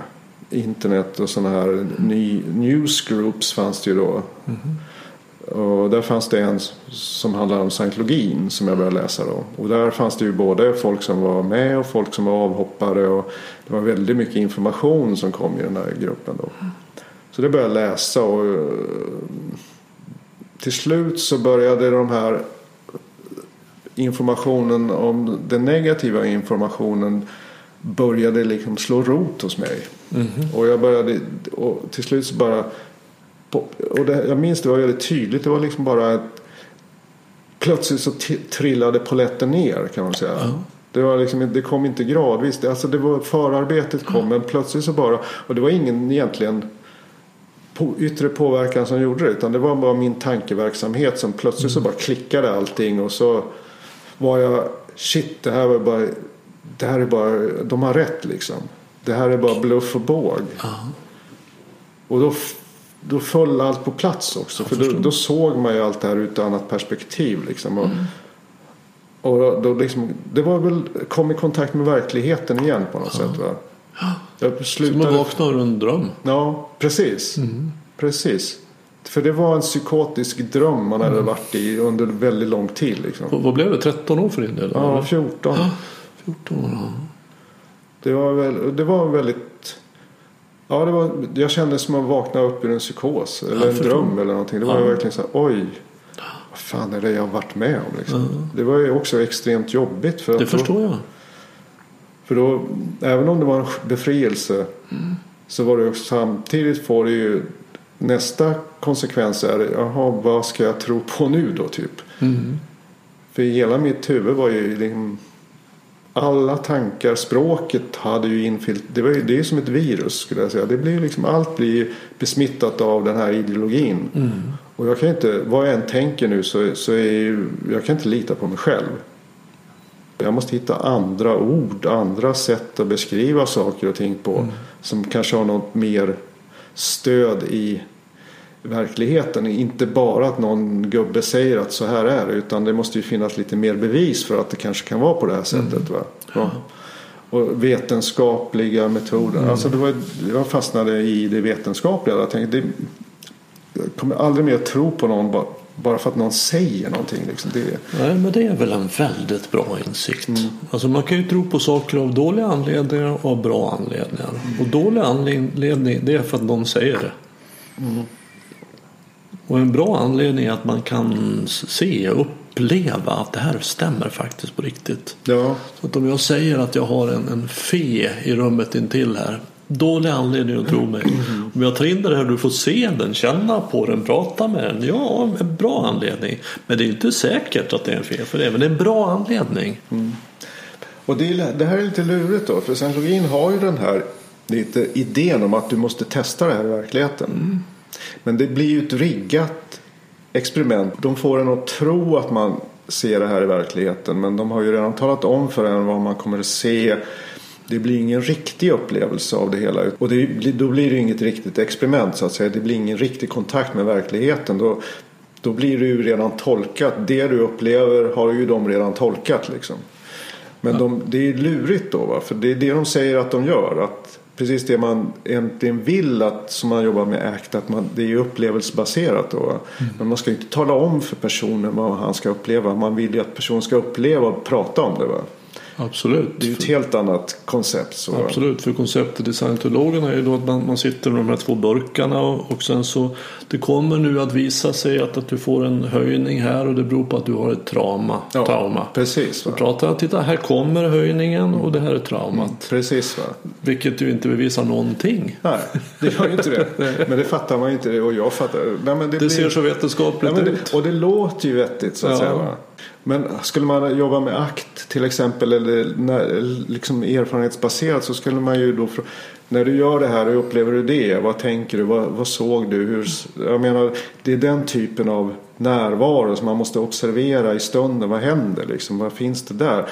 Speaker 2: internet och sådana här ny, newsgroups fanns det ju då. Och där fanns det en som handlade om scientologin som jag började läsa då. Och där fanns det ju både folk som var med och folk som var avhoppare. Och det var väldigt mycket information som kom i den här gruppen då. Så det började jag läsa och eh, till slut så började de här informationen om den negativa informationen började liksom slå rot hos mig. Och jag började och till slut så bara och det, jag minns det var väldigt tydligt. Det var liksom bara ett, plötsligt så trillade poletten ner kan man säga. Det, var liksom, det kom inte gradvis. Det, alltså det var, förarbetet kom men plötsligt så bara. Och det var ingen egentligen på, yttre påverkan som gjorde det. Utan det var bara min tankeverksamhet som plötsligt så bara klickade allting. Och så var jag shit det här var bara. Det här är bara. De har rätt liksom. det här är bara bluff och båg. Och då, då föll allt på plats också. För då, då såg man ju allt det här ur ett annat perspektiv. Liksom. Och, och då liksom, det var väl, kom i kontakt med verkligheten igen på något sätt. Va? Jag
Speaker 1: Så man
Speaker 2: slutade,
Speaker 1: vaknar ur en dröm.
Speaker 2: ja, precis. Precis. För det var en psykotisk dröm man hade varit i under väldigt lång tid. Liksom.
Speaker 1: Och Vad blev det? 13 år för din del?
Speaker 2: Ja,
Speaker 1: eller?
Speaker 2: 14.
Speaker 1: 14 år. Ja.
Speaker 2: Det var, väl, det var väldigt... Ja, det var, jag kände som att vakna upp ur en psykos eller en
Speaker 1: förstår.
Speaker 2: dröm eller någonting. Det var
Speaker 1: Ja.
Speaker 2: verkligen så här, oj. Vad fan är det jag har varit med om liksom. Det var ju också extremt jobbigt. För
Speaker 1: Det
Speaker 2: att då,
Speaker 1: förstår jag.
Speaker 2: För då, även om det var en befrielse så var det också samtidigt får det ju nästa konsekvens är jaha vad ska jag tro på nu då typ.
Speaker 1: Mm.
Speaker 2: För hela mitt huvud var ju liksom alla tankar, språket hade ju infilt. Det, var ju, det är som ett virus skulle jag säga. Det blir liksom, allt blir besmittat av den här ideologin. Och jag kan inte, vad jag än tänker nu så, så är jag kan inte lita på mig själv. Jag måste hitta andra ord, andra sätt att beskriva saker och ting på. Som kanske har något mer stöd i verkligheten. Inte bara att någon gubbe säger att så här är det. Utan det måste ju finnas lite mer bevis för att det kanske kan vara på det här sättet. Va? Ja. Och vetenskapliga metoder. Alltså det var, jag fastnade i det vetenskapliga. Jag tänkte, det, jag kommer aldrig mer tro på någon bara, för att någon säger någonting. Liksom. Det,
Speaker 1: Nej, men det är väl en väldigt bra insikt. Alltså man kan ju tro på saker av dåliga anledningar och av bra anledningar. Och dålig anledning det är för att någon säger det. Och en bra anledning är att man kan se och uppleva att det här stämmer faktiskt på riktigt.
Speaker 2: ja,
Speaker 1: Så att om jag säger att jag har en, en fe i rummet intill här. Dålig anledning att tro mig. Om jag tar in det här du får se den, känna på den, prata med den. Ja, en bra anledning. Men det är inte säkert att det är en fe för det. Men det är en bra anledning.
Speaker 2: Och det, är, det här är lite lurigt då. För scientologin har ju den här lite idén om att du måste testa det här i verkligheten. Men det blir ju ett riggat experiment. De får en att tro att man ser det här i verkligheten. Men de har ju redan talat om för en vad man kommer att se. Det blir ingen riktig upplevelse av det hela. Och det, då blir det inget riktigt experiment så att säga. Det blir ingen riktig kontakt med verkligheten. Då, då blir det ju redan tolkat. Det du upplever har ju de redan tolkat liksom. Men de, det är lurigt då va? För det är det de säger att de gör. Att precis det man egentligen vill att, som man jobbar med ACT, att man, det är upplevelsebaserat då. va? Men man ska inte tala om för personen vad han ska uppleva. Man vill ju att personen ska uppleva och prata om det va.
Speaker 1: Absolut.
Speaker 2: Det är ju ett helt annat koncept. Så?
Speaker 1: Absolut, för konceptet i scientologerna är ju då att man, man sitter med de här två burkarna och, och sen så det kommer nu att visa sig att, att du får en höjning här och det beror på att du har ett trauma.
Speaker 2: Ja,
Speaker 1: trauma.
Speaker 2: Precis
Speaker 1: Så
Speaker 2: va.
Speaker 1: pratar jag, titta här kommer höjningen och det här är traumat.
Speaker 2: Precis va.
Speaker 1: Vilket ju inte bevisar någonting.
Speaker 2: Nej, det gör ju inte det. Men det fattar man ju inte. Och jag fattar. Nej, men det
Speaker 1: Det
Speaker 2: blir...
Speaker 1: ser så vetenskapligt
Speaker 2: Ja, men
Speaker 1: ut.
Speaker 2: det, och det låter ju vettigt så att
Speaker 1: Ja.
Speaker 2: säga. Va? Men skulle man jobba med akt till exempel eller när, liksom erfarenhetsbaserat så skulle man ju då när du gör det här, hur upplever du det? Vad tänker du? Vad, vad såg du? Hur, jag menar, det är den typen av närvaro som man måste observera i stunden. Vad händer liksom? Vad finns det där?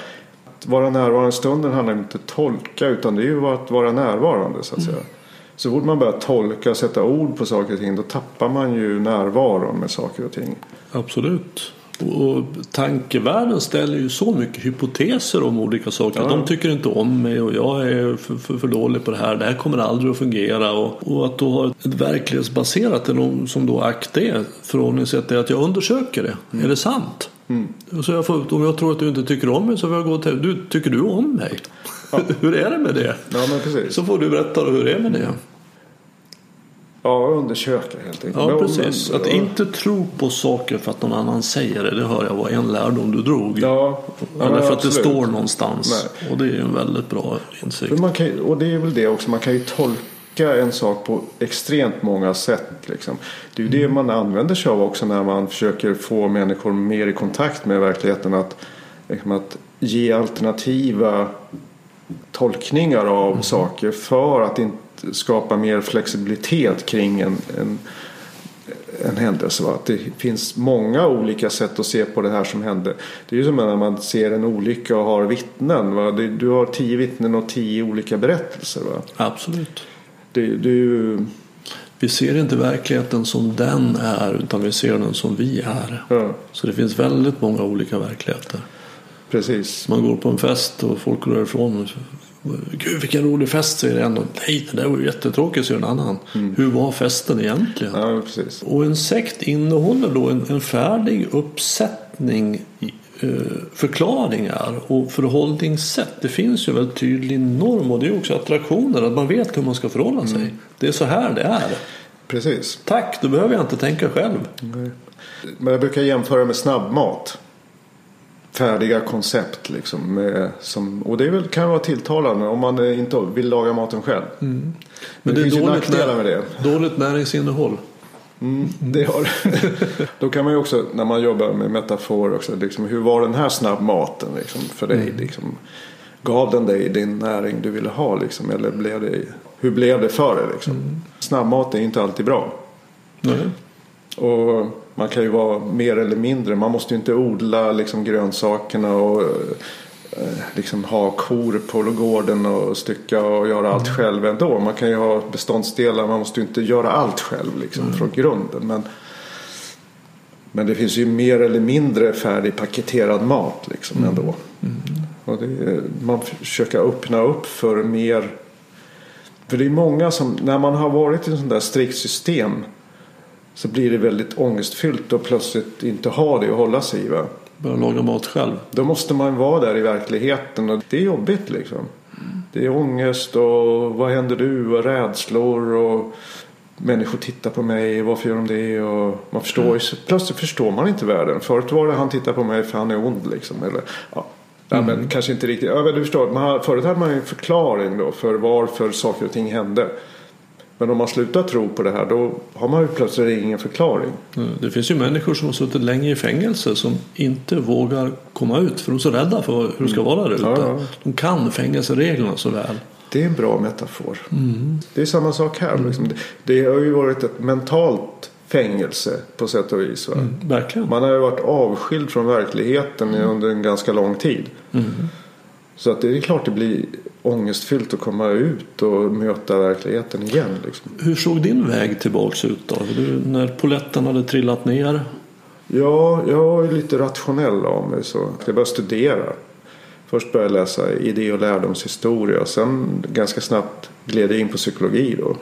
Speaker 2: Att vara närvarande i stunden handlar inte om att tolka utan det är ju att vara närvarande så att säga. Så fort man börjar tolka och sätta ord på saker och ting då tappar man ju närvaron med saker och ting.
Speaker 1: Absolut. Och tankevärlden ställer ju så mycket hypoteser om olika saker.
Speaker 2: Ja.
Speaker 1: De tycker inte om mig och jag är för, för, för dålig på det här. Det här kommer aldrig att fungera. Och, och att då ha ett verklighetsbaserat, eller om- som då ACT är, förhållningssätt är att jag undersöker det. Är det sant? Och Så jag får, om jag tror att du inte tycker om mig så får jag gå till du, Tycker du om mig? hur är det med det?
Speaker 2: Ja men precis.
Speaker 1: Så får du berätta hur det är med det.
Speaker 2: Ja, undersöka helt enkelt.
Speaker 1: Ja, precis. Att inte tro på saker för att någon annan säger det, det hör jag var en lärdom du drog.
Speaker 2: Ja, ja
Speaker 1: Eller för att det
Speaker 2: absolut.
Speaker 1: står någonstans. Och det är ju en väldigt bra insikt.
Speaker 2: Kan, och det är väl det också, man kan ju tolka en sak på extremt många sätt. Liksom. Det är ju det man använder sig av också när man försöker få människor mer i kontakt med verkligheten. Att, liksom, att ge alternativa tolkningar av saker för att inte skapa mer flexibilitet kring en, en en händelse. Va? Att det finns många olika sätt att se på det här som hände. Det är ju som när man ser en olycka och har vittnen. Va? Du har tio vittnen och tio olika berättelser. Va?
Speaker 1: Absolut.
Speaker 2: Det, det är ju...
Speaker 1: Vi ser inte verkligheten som den är utan vi ser den som vi är.
Speaker 2: Ja,
Speaker 1: Så det finns väldigt många olika verkligheter.
Speaker 2: precis.
Speaker 1: Man går på en fest och folk går därifrån. Gud vilken rolig fest säger en. Och, Nej det där var ju jättetråkigt säger en annan. Hur var festen egentligen?
Speaker 2: Ja, precis.
Speaker 1: Och en sekt innehåller då en, en färdig uppsättning eh, förklaringar och förhållningssätt. Det finns ju en väldigt tydlig norm och det är också attraktioner. Att man vet hur man ska förhålla sig. Det är så här det är.
Speaker 2: Precis.
Speaker 1: Tack, då behöver jag inte tänka själv.
Speaker 2: Men jag brukar jämföra med snabbmat. Färdiga koncept liksom. Med, som, och det väl, kan vara tilltalande om man inte vill laga maten själv.
Speaker 1: Men
Speaker 2: det,
Speaker 1: det,
Speaker 2: finns
Speaker 1: är
Speaker 2: ju
Speaker 1: dåligt,
Speaker 2: nackdelar med det.
Speaker 1: dåligt näringsinnehåll.
Speaker 2: Mm, det har Då kan man ju också när man jobbar med metafor också. Liksom, hur var den här snabbmaten liksom, för dig? Liksom, gav den dig din näring du ville ha? Liksom, eller blev det, hur blev det för dig? Liksom? Snabbmat är inte alltid bra.
Speaker 1: Nej.
Speaker 2: Och man kan ju vara mer eller mindre. Man måste ju inte odla liksom grönsakerna och eh, liksom ha kor på gården och stycka och göra allt själv ändå. Man kan ju ha beståndsdelar. Man måste ju inte göra allt själv liksom från grunden. Men, men det finns ju mer eller mindre färdigpaketerad mat liksom ändå. Och det, är- man försöker öppna upp för mer. För det är många som, när man har varit i ett sånt där strikt system så blir det väldigt ångestfyllt och plötsligt inte ha det att hålla sig i. Va?
Speaker 1: Börja laga mat själv.
Speaker 2: Då måste man vara där i verkligheten och det är jobbigt liksom. Det är ångest och vad händer du och rädslor och människor tittar på mig, varför gör de det? Och man förstår, ju- plötsligt förstår man inte världen. Förut var det han tittar på mig för han är ond liksom. Eller, ja, ja, men kanske inte riktigt. Ja, men du förstår, man, har- förut hade man ju en förklaring då för varför saker och ting hände. Men om man slutar tro på det här då har man ju plötsligt ingen förklaring.
Speaker 1: Eh, Det finns ju människor som har suttit länge i fängelse som inte vågar komma ut för de är så rädda för hur det ska vara där ute.
Speaker 2: Ja, ja.
Speaker 1: De kan fängelsereglerna så väl.
Speaker 2: Det är en bra metafor. Det är samma sak här. Liksom. Det, det har ju varit ett mentalt fängelse på sätt och vis.
Speaker 1: Verkligen.
Speaker 2: Man har ju varit avskild från verkligheten under en ganska lång tid. Så att det är klart det blir ångestfyllt att komma ut och möta verkligheten igen. Liksom.
Speaker 1: Hur såg din väg tillbaks ut då? Du, när poletten hade trillat ner?
Speaker 2: Ja, jag är lite rationell av mig så jag började studera. Först började jag läsa idé och lärdomshistoria. Sen ganska snabbt gled jag in på psykologi då.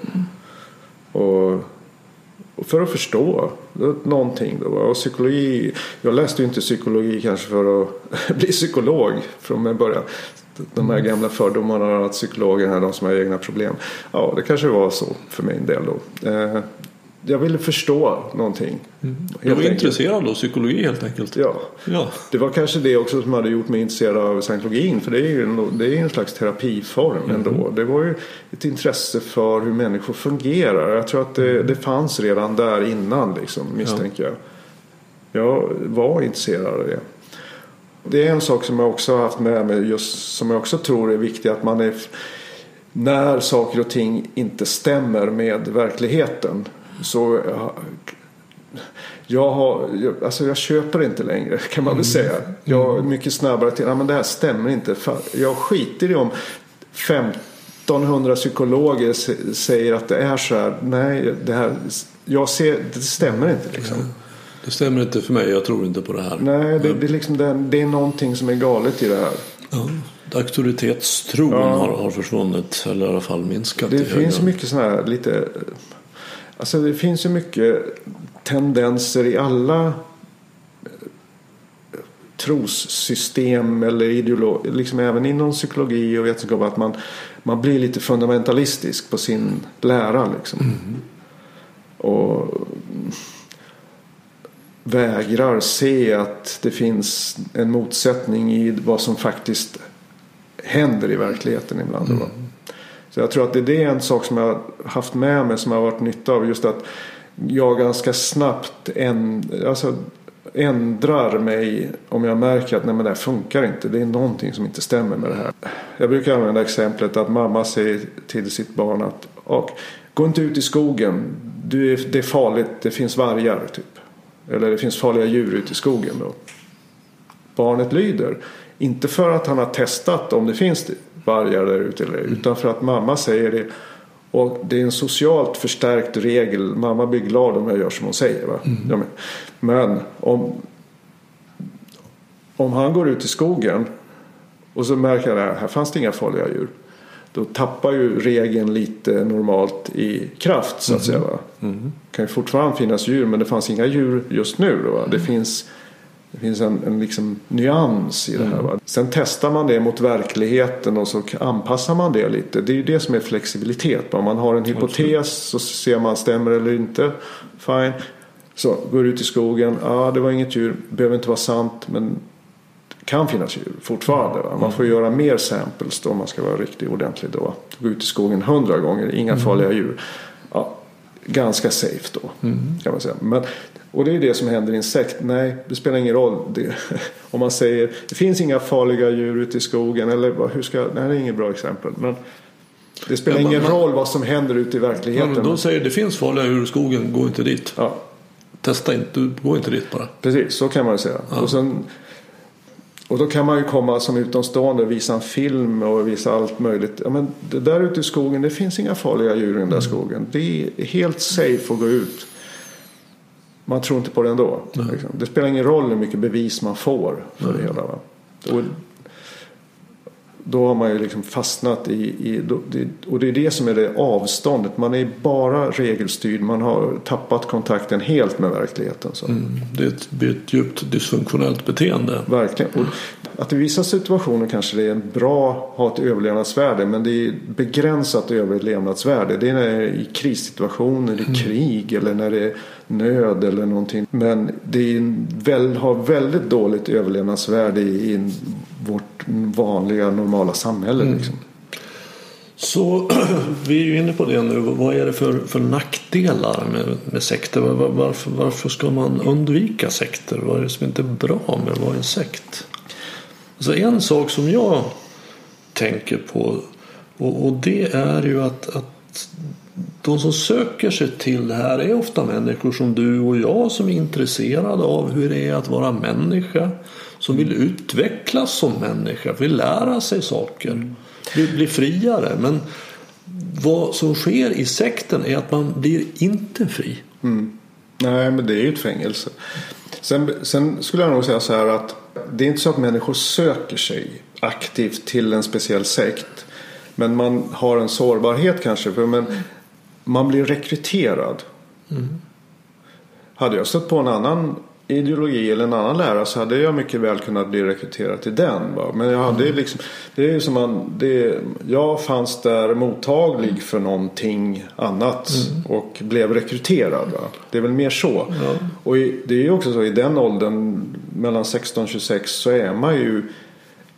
Speaker 2: Och, och för att förstå någonting då. Och psykologi, jag läste ju inte psykologi kanske för att bli psykolog från början. De här gamla fördomarna att psykologer är de som har egna problem. Ja, det kanske var så för min del då. Eh, Jag ville förstå någonting.
Speaker 1: Du
Speaker 2: helt
Speaker 1: var
Speaker 2: enkelt.
Speaker 1: intresserad av psykologi helt enkelt?
Speaker 2: Ja.
Speaker 1: ja.
Speaker 2: Det var kanske det också som hade gjort mig intresserad av scientologin. För det är ju en, det är en slags terapiform ändå. Det var ju ett intresse för hur människor fungerar. Jag tror att det, det fanns redan där innan liksom, misstänker jag. Jag var intresserad av det. Det är en sak som jag också har haft med mig just som jag också tror är viktig. Att man är när saker och ting inte stämmer med verkligheten. Så jag, har, jag, alltså jag köper inte längre kan man väl säga. Jag är mycket snabbare till, ja men det här stämmer inte. Jag skiter i om 1500 psykologer säger att det är så här. Nej, det här, jag ser, det stämmer inte liksom.
Speaker 1: Det stämmer inte för mig, jag tror inte på det här.
Speaker 2: Nej, det, det, är liksom, det, det är någonting som är galet i det här.
Speaker 1: Ja. Auktoritetstron
Speaker 2: Ja.
Speaker 1: har, har försvunnit, eller i alla fall minskat.
Speaker 2: Det finns mycket sådana här lite... Alltså det finns ju mycket tendenser i alla eh, trossystem eller ideolog, liksom även inom psykologi och vetenskap att man, man blir lite fundamentalistisk på sin lära liksom. Och vägrar se att det finns en motsättning i vad som faktiskt händer i verkligheten ibland. va. Så jag tror att det är en sak som jag har haft med mig som har varit nytta av. Just att jag ganska snabbt en, alltså, ändrar mig om jag märker att nej, men det här funkar inte. Det är någonting som inte stämmer med det här. Jag brukar använda exemplet att mamma säger till sitt barn att gå inte ut i skogen. du är, det är farligt, det finns vargar typ. Eller det finns farliga djur ute i skogen. Då. Barnet lyder. Inte för att han har testat om det finns vargar där ute eller mm. utan för att mamma säger det. Och det är en socialt förstärkt regel. Mamma blir glad om jag gör som hon säger. Va? Mm. Men om, om han går ut i skogen och så märker han att här fanns det inga farliga djur. Då tappar ju regeln lite normalt i kraft så att mm. säga. Va? Mm. Det kan ju fortfarande finnas djur men det fanns inga djur just nu. Då, va? Det finns det finns en, en liksom nyans i det här. Va? Sen testar man det mot verkligheten och så anpassar man det lite. Det är ju det som är flexibilitet. Om man har en hypotes så ser man stämmer eller inte. Fine. Så går ut i skogen. Ja, ah, det var inget djur. Behöver inte vara sant. Men kan finnas djur fortfarande. Va? Man får göra mer samples då om man ska vara riktigt ordentlig då. Gå ut i skogen hundra gånger. Inga mm. farliga djur. Ja, ganska safe då. Mm. Kan man säga. Men och det är det som händer i en sekt. Nej, det spelar ingen roll. Det, om man säger det finns inga farliga djur ute i skogen. Eller hur ska, det är inget bra exempel. Men det spelar ingen man, roll vad som händer ute i verkligheten.
Speaker 1: Ja, de säger det finns farliga djur i skogen, gå inte dit. Ja. Testa inte, gå inte dit bara.
Speaker 2: Precis, så kan man säga. Ja. Och, sen, och då kan man ju komma som utomstående och visa en film och visa allt möjligt. Ja, men där ute i skogen, det finns inga farliga djur i den där mm. skogen. Det är helt safe att gå ut man tror inte på det ändå. Liksom. Det spelar ingen roll hur mycket bevis man får för det hela. Va? Och, då har man ju liksom fastnat i, i och det är det som är det avståndet. Man är bara regelstyrd. Man har tappat kontakten helt med verkligheten. Så. Mm,
Speaker 1: det är ett, ett djupt dysfunktionellt beteende.
Speaker 2: Verkligen. Och att i vissa situationer kanske det är bra att ha ett överlevnadsvärde. Men det är begränsat överlevnadsvärde. Det är när det är i krissituationer, i mm. krig eller när det är nöd eller någonting. Men det är väl, har väldigt dåligt överlevnadsvärde i, i vårt vanliga normala samhälle. Mm. Liksom.
Speaker 1: Så vi är ju inne på det nu. Vad är det för, för nackdelar med, med sekter? Var, varför, varför ska man undvika sekter? Vad är det som inte är bra med att vara en sekt? Alltså en sak som jag tänker på och, och det är ju att, att de som söker sig till det här är ofta människor som du och jag som är intresserade av hur det är att vara människa. Som vill utvecklas som människa, vill lära sig saker, vill bli friare. Men vad som sker i sekten är att man blir inte fri.
Speaker 2: Mm. Nej, men det är ju ett fängelse. Sen, sen, skulle jag nog säga så här att det är inte så att människor söker sig aktivt till en speciell sekt. Men man har en sårbarhet kanske. För men man blir rekryterad. Mm. Hade jag stött på en annan ideologi eller en annan lära så hade jag mycket väl kunnat bli rekryterad till den. Va? Men jag hade mm. liksom, det är som man, det, jag fanns där mottaglig för någonting annat mm. och blev rekryterad. Va? Det är väl mer så. Ja. Och det är ju också så i den åldern mellan 16 och 26 så är man ju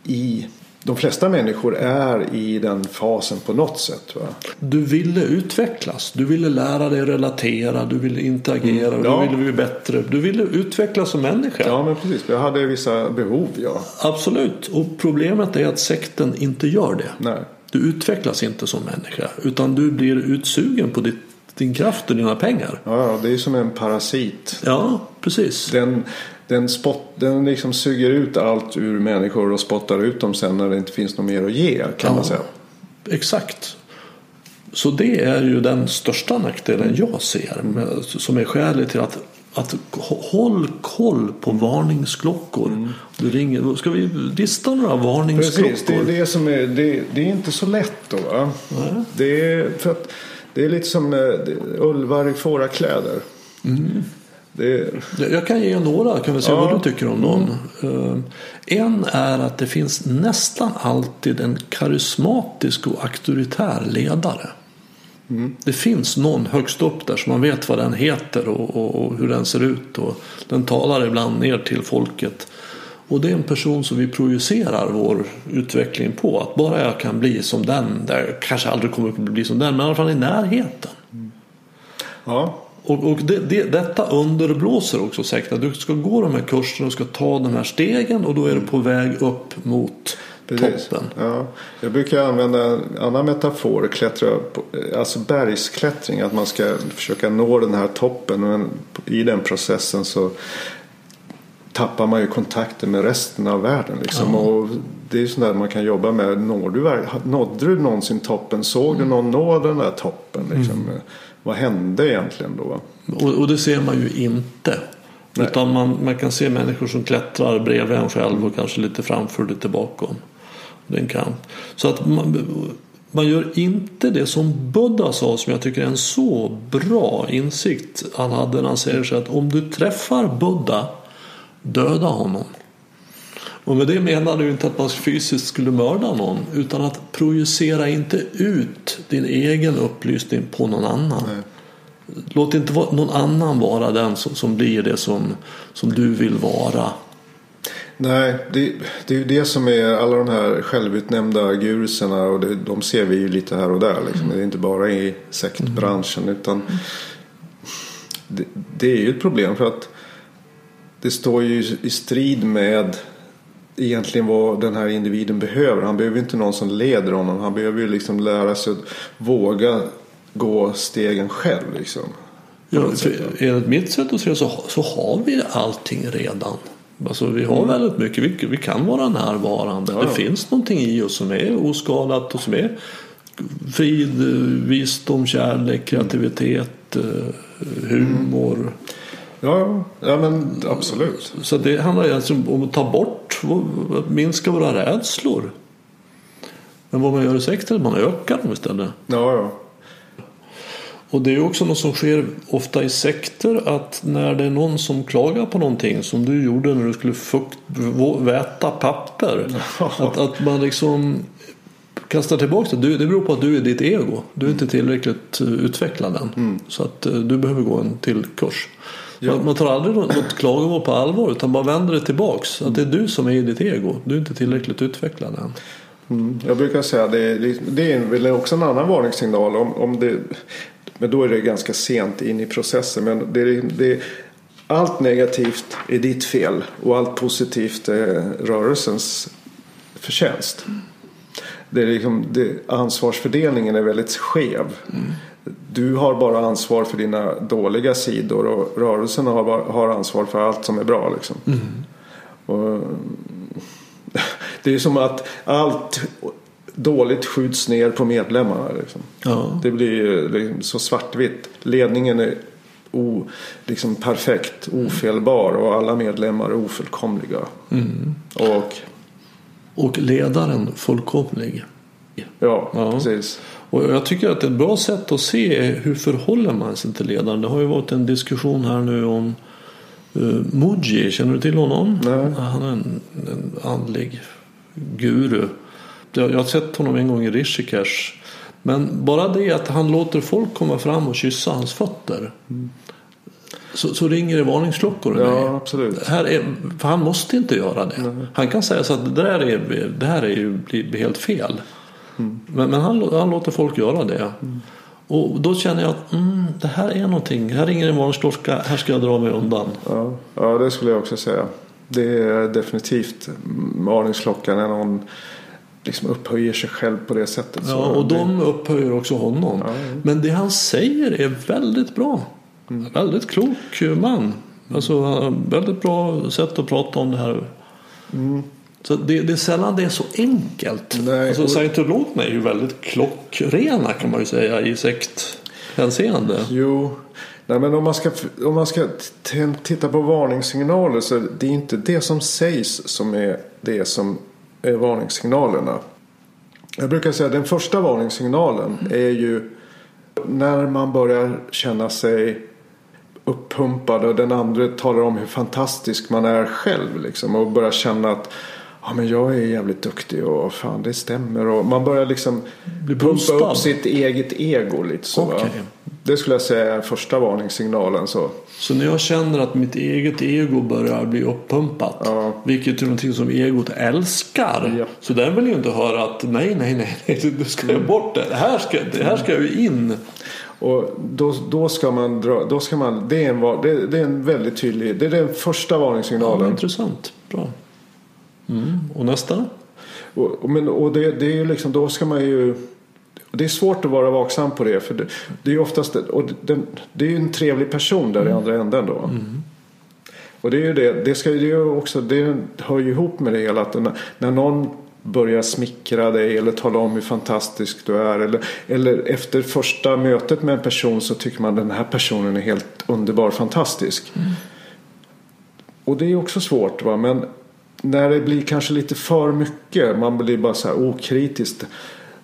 Speaker 2: i de flesta människor är i den fasen på något sätt. Va?
Speaker 1: Du ville utvecklas. Du ville lära dig relatera. Du ville interagera. Mm, ja. Du ville bli bättre. Du ville utvecklas som människa.
Speaker 2: Ja, men precis. Jag hade vissa behov, ja.
Speaker 1: Absolut. Och problemet är att sekten inte gör det.
Speaker 2: Nej.
Speaker 1: Du utvecklas inte som människa. Utan du blir utsugen på ditt din kraft och dina pengar.
Speaker 2: Ja, det är som en parasit.
Speaker 1: Ja, precis.
Speaker 2: Den, den, spott, den liksom suger ut allt ur människor och spottar ut dem sen när det inte finns något mer att ge kan ja, man säga.
Speaker 1: Exakt. Så det är ju den största nackdelen jag ser som är skälet till att att håll koll på varningsklockor. Mm. Du ringer, ska vi lista några varningsklockor?
Speaker 2: Precis, det är det som är, det, det är inte så lätt då. Det, är, för att, det är lite som ulvar i fårakläder. Mm.
Speaker 1: Det... Jag kan ge några, kan vi se ja. vad du tycker om någon. Mm. En är att det finns nästan alltid en karismatisk och auktoritär ledare. Mm. Det finns någon högst upp där som man vet vad den heter och, och, och, hur den ser ut. Och den talar ibland ner till folket. Och det är en person som vi projicerar vår utveckling på. Att bara jag kan bli som den, där kanske aldrig kommer att bli som den, men i alla fall i närheten. Mm.
Speaker 2: Ja.
Speaker 1: Och, och det, det, detta underblåser också säkert att du ska gå de här kurserna och ska ta de här stegen och då är du på väg upp mot
Speaker 2: Precis.
Speaker 1: toppen.
Speaker 2: Ja. Jag brukar använda en annan metafor, klättra på, alltså bergsklättring. Att man ska försöka nå den här toppen. Men i den processen så tappar man ju kontakten med resten av världen. Liksom.
Speaker 1: Ja.
Speaker 2: Och det är sånt där man kan jobba med. Når du, nådde du någonsin toppen? Såg du någon nå den där toppen? Liksom? Vad hände egentligen då?
Speaker 1: Och, och det ser man ju inte.
Speaker 2: Nej.
Speaker 1: Utan man, man kan se människor som klättrar bredvid en själv och kanske lite framför lite bakom. Det är en kamp. Så att man, man gör inte det som Buddha sa som jag tycker är en så bra insikt han hade när han säger så att om du träffar Buddha döda honom. Och med det menar du inte att man fysiskt skulle mörda någon utan att projicera inte ut din egen upplysning på någon annan.
Speaker 2: Nej.
Speaker 1: Låt inte någon annan vara den som, som blir det som, som du vill vara.
Speaker 2: Nej, det, det är ju det som är alla de här självutnämnda gurusarna och det, de ser vi ju lite här och där. Liksom. Det är inte bara i sektbranschen utan det, det är ju ett problem för att det står ju i strid med egentligen vad den här individen behöver. Han behöver inte någon som leder honom. Han behöver ju liksom lära sig att våga gå stegen själv. Liksom.
Speaker 1: Ja, enligt mitt sätt att se så, så har vi allting redan. Alltså, vi har väldigt mycket. Vi, vi kan vara närvarande.
Speaker 2: Ja, ja.
Speaker 1: Det finns någonting i oss som är oskadat och som är frid, visdom, kärlek, kreativitet, eh, humor.
Speaker 2: Ja, ja. ja men absolut.
Speaker 1: Så det handlar alltså om att ta bort, minska våra rädslor. Men vad man gör i sekter är att man ökar dem istället.
Speaker 2: Ja, ja.
Speaker 1: Och det är också något som sker ofta i sekter att när det är någon som klagar på någonting som du gjorde när du skulle fukt, väta papper. Att, att man liksom kastar tillbaka det. Det beror på att du är ditt ego. Du är inte tillräckligt eh, utvecklad än. Så att eh, du behöver gå en till kurs.
Speaker 2: Ja.
Speaker 1: Man, tar aldrig något klagomål på allvar utan bara vänder det tillbaks. Att det är du som är i ditt ego. Du är inte tillräckligt utvecklad än.
Speaker 2: Mm. Jag brukar säga att det är, det är väl också en annan varningssignal. Om, om det, men då är det ganska sent in i processen. Men det det allt negativt är ditt fel och allt positivt är rörelsens förtjänst. Det är liksom, det, ansvarsfördelningen är väldigt skev. Du har bara ansvar för dina dåliga sidor och rörelsen har, har ansvar för allt som är bra. Liksom. Och, det är som att allt dåligt skjuts ner på medlemmarna. Liksom.
Speaker 1: Ja.
Speaker 2: Det blir liksom så svartvitt. Ledningen är o, liksom perfekt, ofelbar och alla medlemmar är ofullkomliga. Och
Speaker 1: Och ledaren fullkomlig.
Speaker 2: Ja,
Speaker 1: Ja.
Speaker 2: precis.
Speaker 1: Och jag tycker att ett bra sätt att se är hur förhåller man sig till ledaren. Det har ju varit en diskussion här nu om uh, Muji. Känner du till honom?
Speaker 2: Nej.
Speaker 1: Han är en, en andlig guru. Jag, jag har sett honom en gång i Rishikesh. Men bara det att han låter folk komma fram och kyssa hans fötter. Så, så ringer det varningsklockor.
Speaker 2: Ja, absolut.
Speaker 1: Här är, för han måste inte göra det. Han kan säga så att det, där är, det här är ju, blir helt fel. Men, men han, han låter folk göra det. Och då känner jag att mm, det här är någonting. Här ringer en varningsklocka. Här ska jag dra mig undan.
Speaker 2: Ja, ja, det skulle jag också säga. Det är definitivt varningsklockan när någon liksom upphöjer sig själv på det sättet.
Speaker 1: Ja, och
Speaker 2: det-
Speaker 1: de upphöjer också honom.
Speaker 2: Ja.
Speaker 1: Men det han säger är väldigt bra. Väldigt klok man. Alltså, väldigt bra sätt att prata om det här. Så det, det är sällan det är så enkelt.
Speaker 2: Nej,
Speaker 1: alltså,
Speaker 2: och-
Speaker 1: Scientologerna är ju väldigt klockrena kan man ju säga i sekthänseende.
Speaker 2: Jo, nej, men om man ska, om man ska titta på varningssignaler så det är inte det som sägs som är det som är varningssignalerna. Jag brukar säga att den första varningssignalen är ju när man börjar känna sig uppumpad och den andra talar om hur fantastisk man är själv liksom, och börjar känna att ja, men jag är jävligt duktig och fan det stämmer och man börjar liksom
Speaker 1: Bli
Speaker 2: pumpa upp sitt eget ego lite så.
Speaker 1: Okej.
Speaker 2: Det skulle jag säga är första varningssignalen så.
Speaker 1: Så när jag känner att mitt eget ego börjar bli uppumpat.
Speaker 2: Ja.
Speaker 1: Vilket är någonting som egot älskar.
Speaker 2: Ja.
Speaker 1: Så den vill ju inte höra att nej, nej, nej, nej du ska jag bort det. Det här ska, det här ska ju in.
Speaker 2: Och då, då ska man dra, då ska man, det är, en, det, det är en väldigt tydlig, det är den första
Speaker 1: Ja,
Speaker 2: varningssignalen.
Speaker 1: intressant. Bra. Mm. Och nästa?
Speaker 2: Och, men, och det, det är ju liksom, då ska man ju det är svårt att vara vaksam på det. För det, det är oftast, och det, det är ju en trevlig person där i andra änden då.
Speaker 1: Mm.
Speaker 2: Och det är ju det, det, ska ju också, det hör ju ihop med det hela. Att när, när någon börjar smickra dig eller tala om hur fantastisk du är. Eller, eller efter första mötet med en person så tycker man den här personen är helt underbar, fantastisk.
Speaker 1: Mm.
Speaker 2: Och det är också svårt va. Men när det blir kanske lite för mycket. Man blir bara så här okritiskt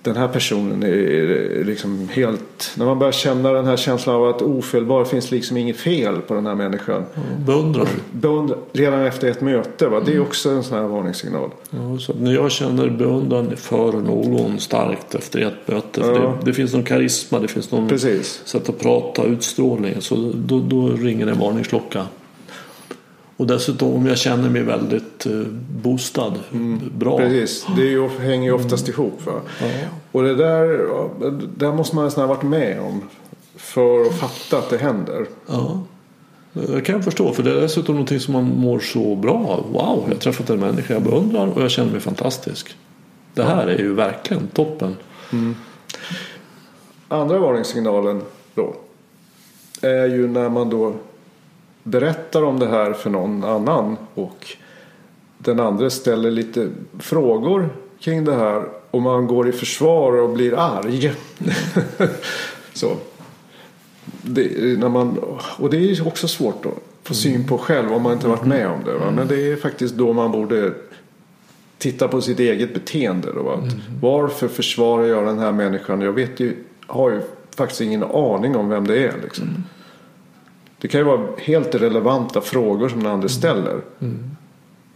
Speaker 2: den här personen är liksom helt... När man börjar känna den här känslan av att ofelbar finns liksom inget fel på den här människan.
Speaker 1: Beundrar
Speaker 2: Beundra, redan efter ett möte. Va? Det är också en sån här varningssignal.
Speaker 1: Ja, så när jag känner beundran för någon starkt efter ett möte.
Speaker 2: Ja.
Speaker 1: det, det finns någon karisma, det finns någon
Speaker 2: Precis.
Speaker 1: sätt att prata, utstrålning. Så då, då ringer en varningsklocka. Och dessutom om jag känner mig väldigt eh, boostad, bra.
Speaker 2: Precis. Det ju, hänger ju oftast ihop. Va? Och det där, där måste man nästan ha varit med om. För att fatta att det händer.
Speaker 1: Ja. Det kan jag förstå, för det är dessutom någonting som man mår så bra av. Wow, jag har träffat en människa jag beundrar och jag känner mig fantastisk. Det här är ju verkligen toppen.
Speaker 2: Andra varningssignalen då. Är ju när man då berättar om det här för någon annan. Och den andra ställer lite frågor kring det här. Och man går i försvar och blir arg. Så. Det, när man, och det är också svårt att få syn på själv om man inte varit med om det. Va? Men det är faktiskt då man borde titta på sitt eget beteende. Då, va? Att Varför försvarar jag den här människan? Jag vet ju, har ju faktiskt ingen aning om vem det är. Liksom. Det kan ju vara helt relevanta frågor som den andra ställer.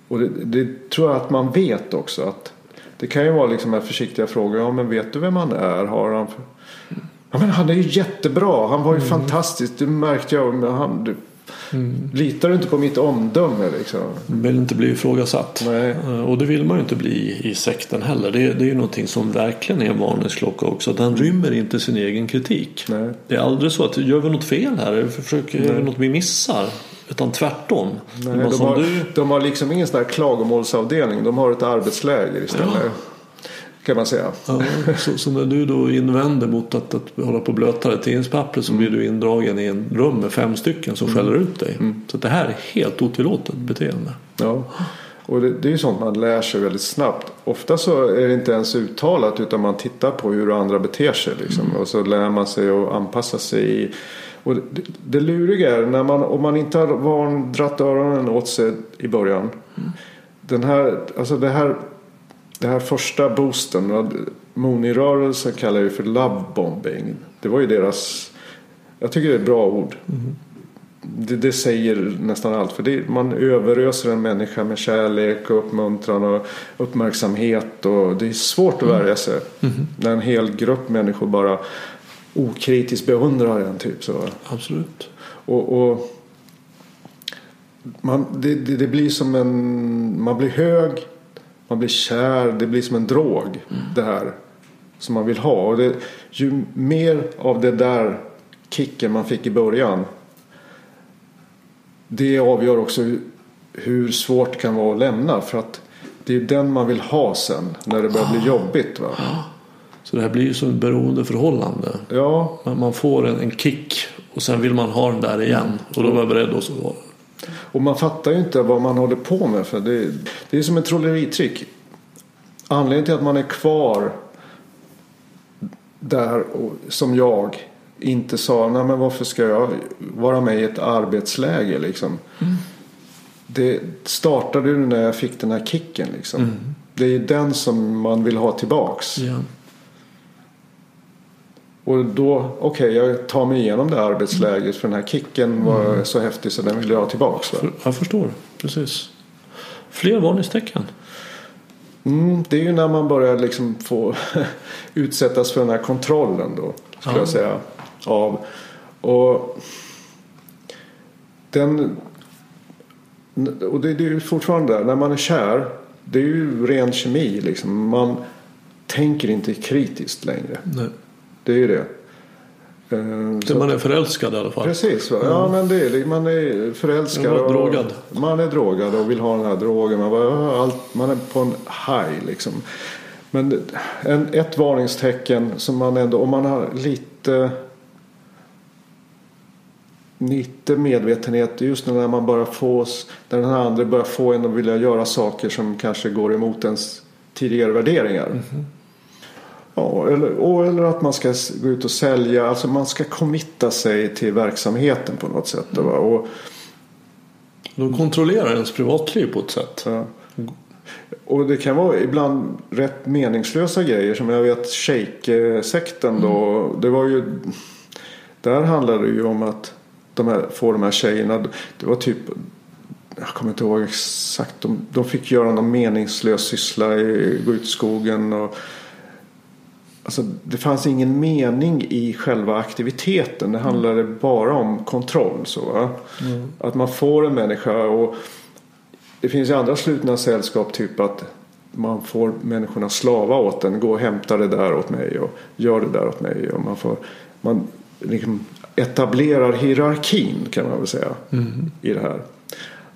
Speaker 2: Och det, det tror jag att man vet också. att Det kan ju vara liksom här försiktiga frågor. Ja men vet du vem han är? Har han... för- Ja men han är ju jättebra. Han var ju fantastisk. Det märkte jag. Han, du, Litar du inte på mitt omdöme liksom?
Speaker 1: Vill inte bli ifrågasatt.
Speaker 2: Nej.
Speaker 1: Eh, Och det vill man ju inte bli i sekten heller. Det, det är ju någonting som verkligen är en varningsklocka också. Den rymmer inte sin egen kritik.
Speaker 2: Nej.
Speaker 1: Det är aldrig så att gör vi något fel här? Försöker, gör vi något vi missar? Utan tvärtom.
Speaker 2: Nej, de, har,
Speaker 1: du,
Speaker 2: de har liksom ingen sån där klagomålsavdelning. De har ett arbetsläger istället. Kan man säga.
Speaker 1: ja, så, så när du då invänder mot att, att hålla på och blöta det tidningspapper så blir du indragen i en rum med fem stycken som skäller ut dig. Så det här är helt otillåtet beteende.
Speaker 2: Ja. Och det, det är ju sånt man lär sig väldigt snabbt. Ofta så är det inte ens uttalat utan man tittar på hur andra beter sig. Liksom. Och så lär man sig att anpassa sig. i- Och det, det luriga är när man, om man inte har van, dratt öronen åt sig i början. Den här, alltså det här, det här första boosten. Moni-rörelsen kallar det för love bombing. Det var ju deras, jag tycker det är ett bra ord. Det, det säger nästan allt. För det, man överöser en människa med kärlek och uppmuntran och uppmärksamhet. Och det är svårt att värja sig. När en hel grupp människor bara okritiskt beundrar en. Typ, så.
Speaker 1: Absolut.
Speaker 2: Och, och man, det, det, det blir som en... Man blir hög. Man blir kär. Det blir som en drog. Det här. Som man vill ha. Och det, ju mer av det där kicken man fick i början. Det avgör också hur, svårt det kan vara att lämna. För att det är den man vill ha sen. När det börjar bli jobbigt. Va?
Speaker 1: Så det här blir ju som ett beroendeförhållande.
Speaker 2: Ja,
Speaker 1: Man, man får en, en kick och sen vill man ha den där igen. Och då var jag beredd att
Speaker 2: Och man fattar ju inte vad man håller på med. För det, det är som ett trolleritrick. Anledningen till att man är kvar där och, som jag inte sa nej men varför ska jag vara med i ett arbetsläge liksom. Det startade ju när jag fick den här kicken liksom. Det är den som man vill ha tillbaks.
Speaker 1: ja.
Speaker 2: Och då, okej jag tar mig igenom det här arbetsläget för den här kicken var så häftig så den vill jag ha tillbaks. Va?
Speaker 1: Jag förstår, precis. Fler varningstecken.
Speaker 2: Mm, det är ju när man börjar liksom få utsättas för den här kontrollen då. Skulle
Speaker 1: Ja.
Speaker 2: jag säga. Av. Och den och det, det är ju fortfarande där. När man är kär. Det är ju ren kemi liksom. Man tänker inte kritiskt längre.
Speaker 1: Nej.
Speaker 2: Det är ju det. Eh,
Speaker 1: Så man är förälskad i alla fall.
Speaker 2: Precis, va? ja men det är det. Man är förälskad.
Speaker 1: Man är
Speaker 2: och-
Speaker 1: drogad.
Speaker 2: Man är drogad och vill ha den här drogen. Man, bara, allt, man är på en high liksom. Men en, ett varningstecken som man ändå, om man har lite lite medvetenhet just när man börjar få när den här andra börjar få en att vilja göra saker som kanske går emot ens tidigare värderingar. Ja, eller, och, eller att man ska gå ut och sälja. Alltså man ska committa sig till verksamheten på något sätt. Va? Och,
Speaker 1: De kontrollerar ens privatliv på ett sätt.
Speaker 2: ja. och det kan vara ibland rätt meningslösa grejer. Som jag vet shake-sekten då. Det var ju, där handlade det ju om att de här, få de här tjejerna. Det var typ jag kommer inte ihåg exakt. De, de fick göra någon meningslös syssla. i- Gå ut i skogen och Alltså, det fanns ingen mening i själva aktiviteten. Det handlade bara om kontroll. Så, va? Att man får en människa och det finns ju andra slutna sällskap typ att man får människorna slava åt en. Gå och hämta det där åt mig och gör det där åt mig. Och man får, man liksom etablerar hierarkin kan man väl säga i det här.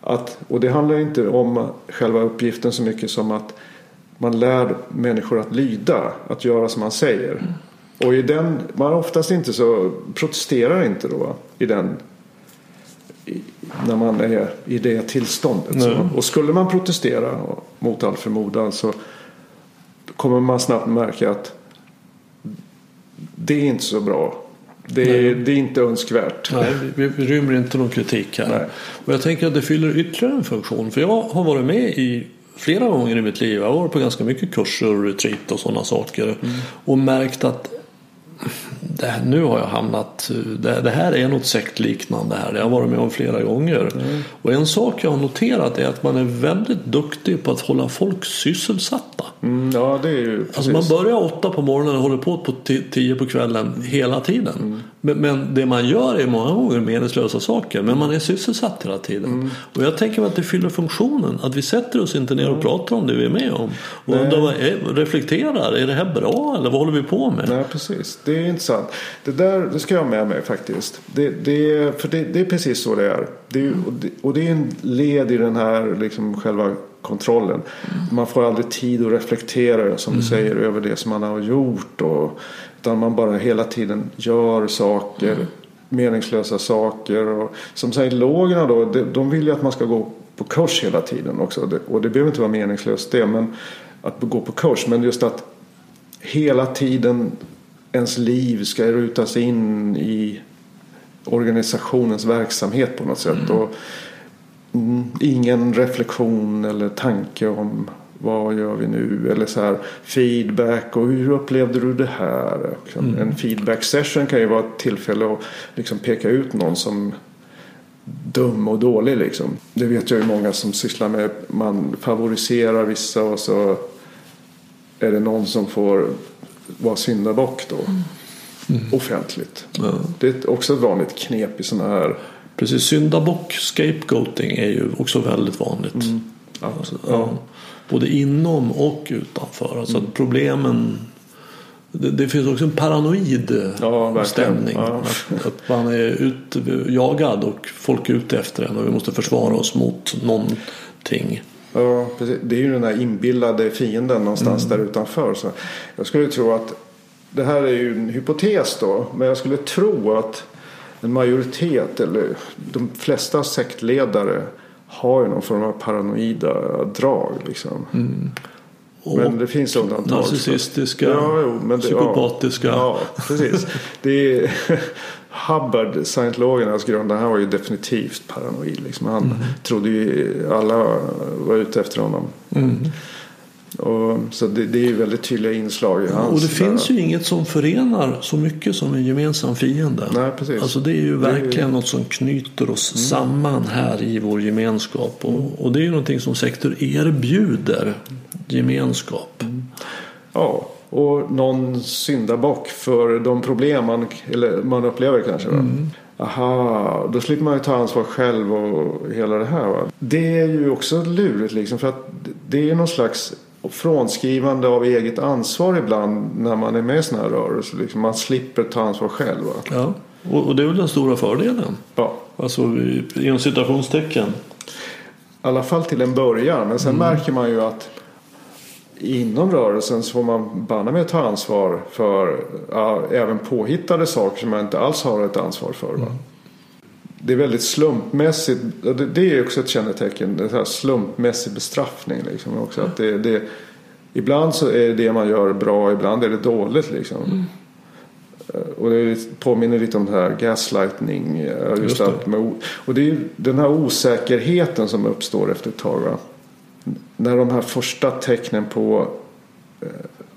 Speaker 2: Att, och det handlar inte om själva uppgiften så mycket som att man lär människor att lyda, att göra som man säger. Och i den, man oftast inte så, protesterar inte då i den, i, när man är i det tillståndet.
Speaker 1: Nej.
Speaker 2: Och skulle man protestera mot all förmodan så kommer man snabbt märka att det är inte så bra. Det är, det är inte önskvärt.
Speaker 1: Nej, vi, vi rymmer inte någon kritik här.
Speaker 2: Nej.
Speaker 1: Och jag tänker att det fyller ytterligare en funktion. För jag har varit med i flera gånger i mitt liv. Jag har varit på ganska mycket kurser och retreat och sådana saker. Och märkt att det här, nu har jag hamnat, det, det här är något sektliknande här. Det har jag varit med om flera gånger. Och en sak jag har noterat är att man är väldigt duktig på att hålla folk sysselsatta.
Speaker 2: Mm, ja, det är ju
Speaker 1: Alltså man börjar åtta på morgonen och håller på på ti- tio på kvällen hela tiden. Men, men det man gör är många gånger meningslösa saker. Men man är sysselsatt hela tiden. Och jag tänker mig att det fyller funktionen. Att vi sätter oss inte ner och pratar om det vi är med om. Och undrar, reflekterar. Är det här bra eller vad håller vi på med?
Speaker 2: Nej, precis. Det är intressant. Det där det ska jag ha med mig faktiskt. Det, det, för det, det är precis så det är. Det och, det, och det är en led i den här liksom, själva kontrollen. Man får aldrig tid att reflektera som du säger över det som man har gjort. Och, utan man bara hela tiden gör saker. Meningslösa saker. Och, som scientologerna då. De, vill ju att man ska gå på kurs hela tiden också. Och det behöver inte vara meningslöst det. Men att gå på kurs. Men just att hela tiden ens liv ska rutas in i organisationens verksamhet på något sätt. Och, mm, ingen reflektion eller tanke om vad gör vi nu? Eller så här feedback och hur upplevde du det här? Liksom, En feedback session kan ju vara ett tillfälle att liksom peka ut någon som dum och dålig liksom. Det vet jag ju många som sysslar med. Man favoriserar vissa och så är det någon som får vara syndabock då. Offentligt.
Speaker 1: Ja.
Speaker 2: Det är också ett vanligt knep i sådana här.
Speaker 1: Precis, syndabock, scapegoating är ju också väldigt vanligt.
Speaker 2: Alltså,
Speaker 1: Ja. Både inom och utanför. Alltså att problemen det, det finns också en paranoid
Speaker 2: Ja,
Speaker 1: stämning.
Speaker 2: Ja.
Speaker 1: Att, att man är ut, jagad och folk är ute efter en och vi måste försvara oss mot någonting.
Speaker 2: Ja, precis. Det är ju den här inbillade fienden någonstans där utanför. Så jag skulle tro att det här är ju en hypotes då. Men jag skulle tro att en majoritet eller de flesta sektledare har ju någon form av paranoida drag. Liksom.
Speaker 1: Och
Speaker 2: Men det finns undantag.
Speaker 1: narcissistiska,
Speaker 2: Ja, jo, det-
Speaker 1: psykopatiska.
Speaker 2: Ja, ja precis. Det är Hubbard, scientologernas grundare, han var ju definitivt paranoid. Liksom. Han
Speaker 1: Mm.
Speaker 2: trodde ju alla var ute efter honom.
Speaker 1: Mm.
Speaker 2: Och, så det, det är ju väldigt tydliga inslag i hans...
Speaker 1: Och det finns ju inget som förenar så mycket som en gemensam fiende.
Speaker 2: Nej, precis.
Speaker 1: Alltså det är ju
Speaker 2: Det är
Speaker 1: verkligen något som knyter oss samman här i vår gemenskap. Och, och det är ju någonting som sektor erbjuder. Gemenskap.
Speaker 2: Ja, och någon syndabock för de problem man, eller man upplever kanske. Va? Aha, då slipper man ju ta ansvar själv och hela det här. Va? Det är ju också lurigt liksom för att det är någon slags frånskrivande av eget ansvar ibland när man är med i sådana här rörelser. Liksom man slipper ta ansvar själv. Va?
Speaker 1: Ja, och, det är väl den stora fördelen.
Speaker 2: Ja.
Speaker 1: Alltså i- inom citationstecken.
Speaker 2: I alla fall till en början. Men sen märker man ju att inom rörelsen så får man banne med ta ansvar för ja, även påhittade saker som man inte alls har ett ansvar för. Va? Det är väldigt slumpmässigt. Det, det är också ett kännetecken. Det här slumpmässig bestraffning. Liksom, också, att det, det, ibland så är det man gör bra, ibland är det dåligt. Liksom. Eh, Och det påminner lite om det här gaslightning. eh, Just
Speaker 1: Just det.
Speaker 2: att med, och det är den här osäkerheten som uppstår efter ett tag. Va? När de här första tecknen på eh,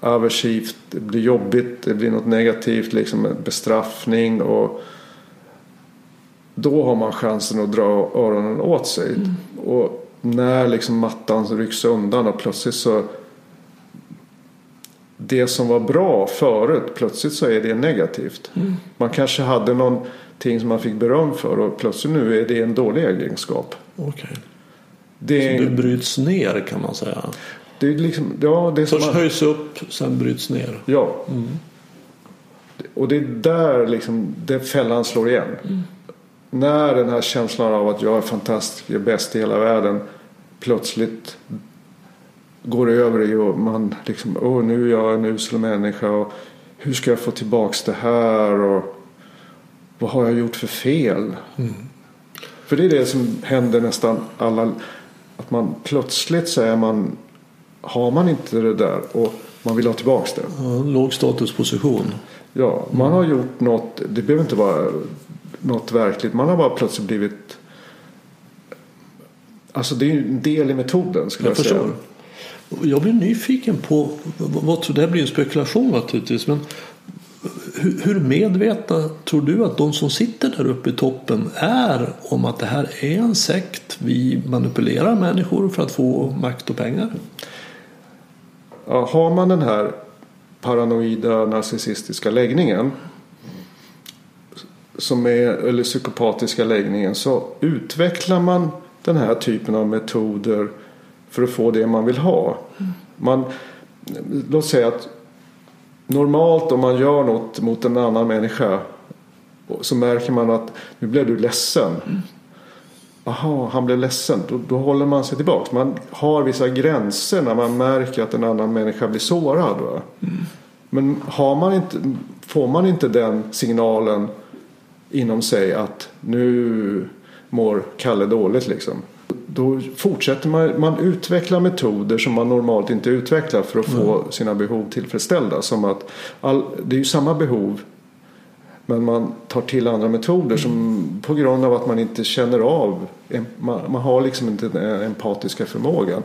Speaker 2: aversivt, det blir jobbigt, det blir något negativt, liksom bestraffning. och Då har man chansen att dra öronen åt sig. Och när liksom mattan rycks undan och plötsligt så det som var bra förut, plötsligt så är det negativt. Man kanske hade någonting som man fick beröm för och plötsligt nu är det en dålig egenskap.
Speaker 1: Okej.
Speaker 2: Det,
Speaker 1: det bryts ner kan man säga.
Speaker 2: det är liksom, ja, det är
Speaker 1: Först
Speaker 2: man,
Speaker 1: höjs upp, sen bryts ner.
Speaker 2: Ja. Och det är där liksom det fällan slår igen. När den här känslan av att jag är fantastisk, jag är bäst i hela världen plötsligt går över i och man liksom, åh nu är jag en usel människa och hur ska jag få tillbaks det här och vad har jag gjort för fel? För det är det som händer nästan alla, att man plötsligt så är man, har man inte det där och man vill ha tillbaks det.
Speaker 1: Låg statusposition.
Speaker 2: Ja, man har gjort något. Det behöver inte vara något verkligt. Man har bara plötsligt blivit. Alltså det är ju en del i metoden skulle jag,
Speaker 1: Jag
Speaker 2: säga.
Speaker 1: Jag blir nyfiken på, vad, vad, det här blir en spekulation naturligtvis, men hur, medvetna tror du att de som sitter där uppe i toppen är om att det här är en sekt? Vi manipulerar människor för att få makt och pengar.
Speaker 2: Ja, har man den här paranoida narcissistiska läggningen. Som är, eller psykopatiska läggningen. Så utvecklar man den här typen av metoder för att få det man vill ha. Man, låt säga att normalt om man gör något mot en annan människa så märker man att nu blev du ledsen. Aha, han blev ledsen. Då, då håller man sig tillbaka. Man har vissa gränser när man märker att en annan människa blir sårad. Va? Men har man inte, får man inte den signalen inom sig att nu mår Kalle dåligt liksom. Då fortsätter man, man utvecklar metoder som man normalt inte utvecklar för att få sina behov tillfredsställda. Som att all, det är ju samma behov men man tar till andra metoder som på grund av att man inte känner av. Man, man har liksom inte den empatiska förmågan.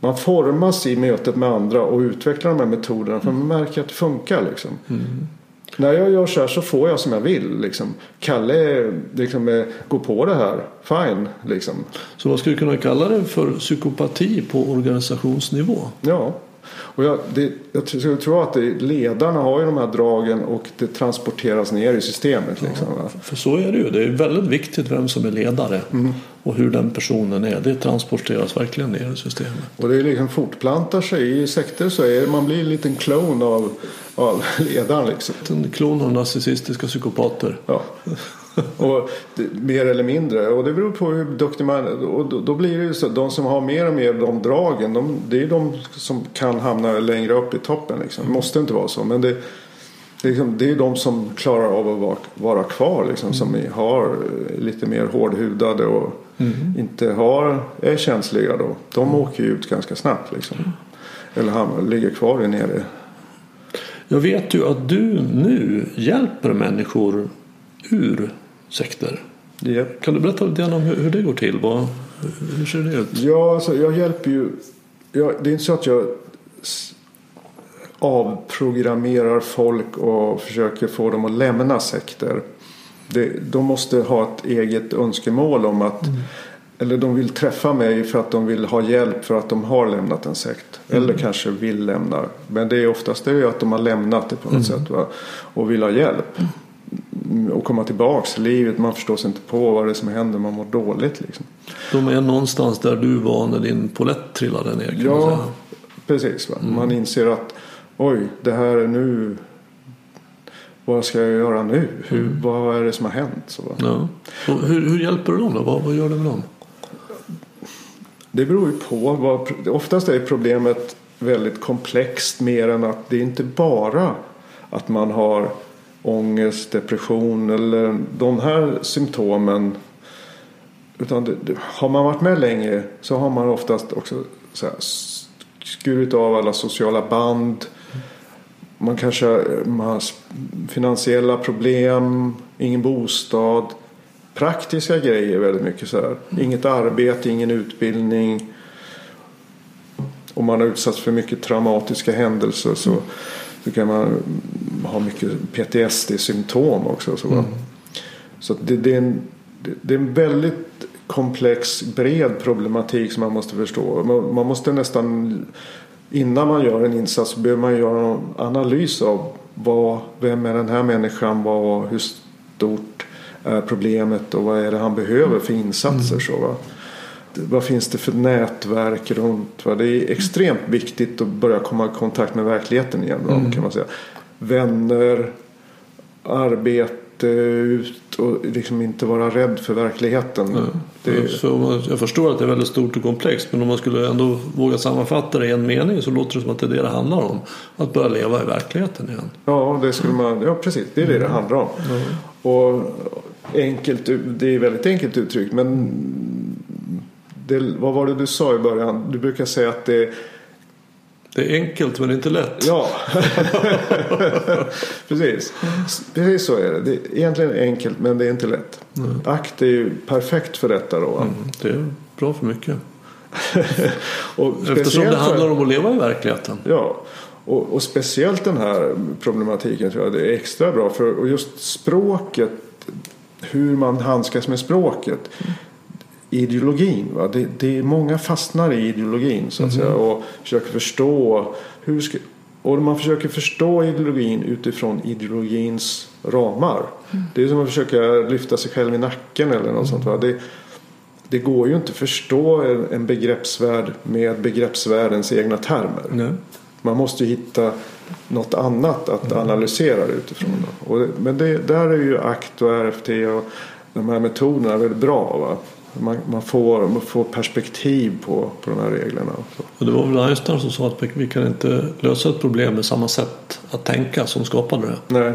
Speaker 2: Man formas i mötet med andra och utvecklar de här metoderna för man märker att det funkar. Liksom. När jag gör så här så får jag som jag vill. Liksom. Kalle liksom, eh, går på det här. Fine. Liksom.
Speaker 1: Så vad skulle kunna kalla det för psykopati på organisationsnivå?
Speaker 2: Ja. Och jag, det, jag tror- jag tror att det, ledarna har ju de här dragen och det transporteras ner i systemet. Liksom, va?
Speaker 1: För så är det ju. Det är väldigt viktigt vem som är ledare och hur den personen är. Det transporteras verkligen ner i systemet.
Speaker 2: Och det liksom fortplantar sig. I sekter så är man blir en liten klon av, av ledaren. Liksom.
Speaker 1: En klon av narcissistiska psykopater.
Speaker 2: Ja. Och mer eller mindre. Och det beror på hur duktig man är. Och då, då blir det ju så. De som har mer och mer de dragen. De, det är de som kan hamna längre upp i toppen. Liksom. Det måste inte vara så. Men det, liksom, det är de som klarar av att vara, vara kvar. Liksom, Som är- har eh, lite mer hårdhudade och inte har, är känsliga då. De åker ju ut ganska snabbt. Liksom. Eller hamnar, ligger kvar i nere.
Speaker 1: Jag vet ju att du nu hjälper människor ur sekter.
Speaker 2: Yep.
Speaker 1: Kan du berätta lite grann om hur, hur det går till? Vad, hur ser det ut?
Speaker 2: Ja, alltså, jag hjälper ju. Jag, det är inte så att jag avprogrammerar folk och försöker få dem att lämna sekter. Det, de måste ha ett eget önskemål om att eller de vill träffa mig för att de vill ha hjälp för att de har lämnat en sekt. Eller kanske vill lämna. Men det är oftast det är att de har lämnat det på något sätt. Va? Och vill ha hjälp. Mm, Och komma tillbaks till livet. Man förstår sig inte på vad det är som händer. Man mår dåligt liksom.
Speaker 1: De är någonstans där du var när din polett trillade ner. Kan man
Speaker 2: Ja,
Speaker 1: säga.
Speaker 2: Precis. Va? Man inser att oj, det här är nu vad ska jag göra nu? Hur, Vad är det som har hänt? Så, va?
Speaker 1: Ja. Och hur, hur hjälper du dem då? Vad, vad gör du med dem?
Speaker 2: Det beror ju på. Vad, oftast är problemet väldigt komplext mer än att det är inte bara att man har ångest, depression eller de här symptomen. Utan det, har man varit med länge så har man oftast också så här, skurit av alla sociala band. Man kanske man har finansiella problem, ingen bostad. Praktiska grejer väldigt mycket så här. Inget arbete, ingen utbildning. Om man har utsatts för mycket traumatiska händelser så, så kan man ha mycket PTSD-symptom också. Så, mm. så det, det, är en, det är en väldigt komplex, bred problematik som man måste förstå. Man, man måste nästan innan man gör en insats behöver man göra en analys av vad, vem är den här människan, vad, hur stort är problemet och vad är det han behöver för insatser. Mm. Så, va? Vad finns det för nätverk runt? Va? Det är extremt viktigt att börja komma i kontakt med verkligheten igen. Mm. Kan man säga. Vänner, arbete ut och liksom inte vara rädd för verkligheten.
Speaker 1: Ja. Det... Så jag förstår att det är väldigt stort och komplext men om man skulle ändå våga sammanfatta det i en mening så låter det som att det är det det handlar om. Att börja leva i verkligheten igen.
Speaker 2: Ja, det skulle man, ja precis. Det är det det mm. handlar om. Mm. Och enkelt, det är väldigt enkelt uttryckt men det, vad var det du sa i början? Du brukar säga att det
Speaker 1: det är enkelt men inte lätt.
Speaker 2: Ja, precis. Precis så är det. Det är egentligen enkelt men det är inte lätt. Mm. Akt är ju perfekt för detta då. Mm,
Speaker 1: det är bra för mycket. och Eftersom det handlar om att leva i verkligheten.
Speaker 2: Ja, och, och, speciellt den här problematiken tror jag det är extra bra för och just språket. Hur man handskas med språket. Mm ideologin. Va? Det, det, många fastnar i ideologin så att mm. säga och försöker förstå hur ska, och man försöker förstå ideologin utifrån ideologins ramar. Mm. Det är som att försöka lyfta sig själv i nacken eller något mm. sånt. Va? Det, det går ju inte att förstå en begreppsvärld med begreppsvärldens egna termer.
Speaker 1: Nej.
Speaker 2: Man måste ju hitta något annat att mm. analysera utifrån. Och, men det, där är ju ACT och RFT och de här metoderna väldigt bra. Va? Man, man, får, man får perspektiv på, på de här reglerna.
Speaker 1: Och det var väl Einstein som sa att vi kan inte lösa ett problem med samma sätt att tänka som skapade det.
Speaker 2: Nej,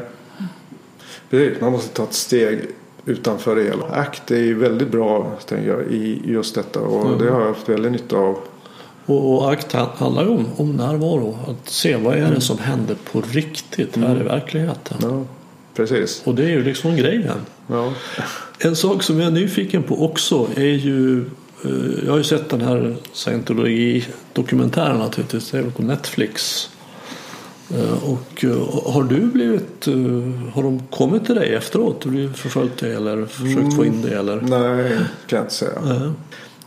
Speaker 2: precis. Man måste ta ett steg utanför det hela. ACT är ju väldigt bra tänker jag, i just detta och mm. det har jag haft väldigt nytta av.
Speaker 1: Och, och ACT handlar ju om, om närvaro. Att se vad är det mm. som händer på riktigt här mm. i verkligheten.
Speaker 2: Ja, precis.
Speaker 1: Och det är ju liksom grejen.
Speaker 2: Ja.
Speaker 1: En sak som jag är nyfiken på också är ju eh, jag har ju sett den här scientologi-dokumentären naturligtvis. Det är på Netflix. Eh, och eh, har du blivit, har de kommit till dig efteråt? Har du försökt det eller försökt mm, få in det? Eller?
Speaker 2: Nej, kan jag inte säga. Äh.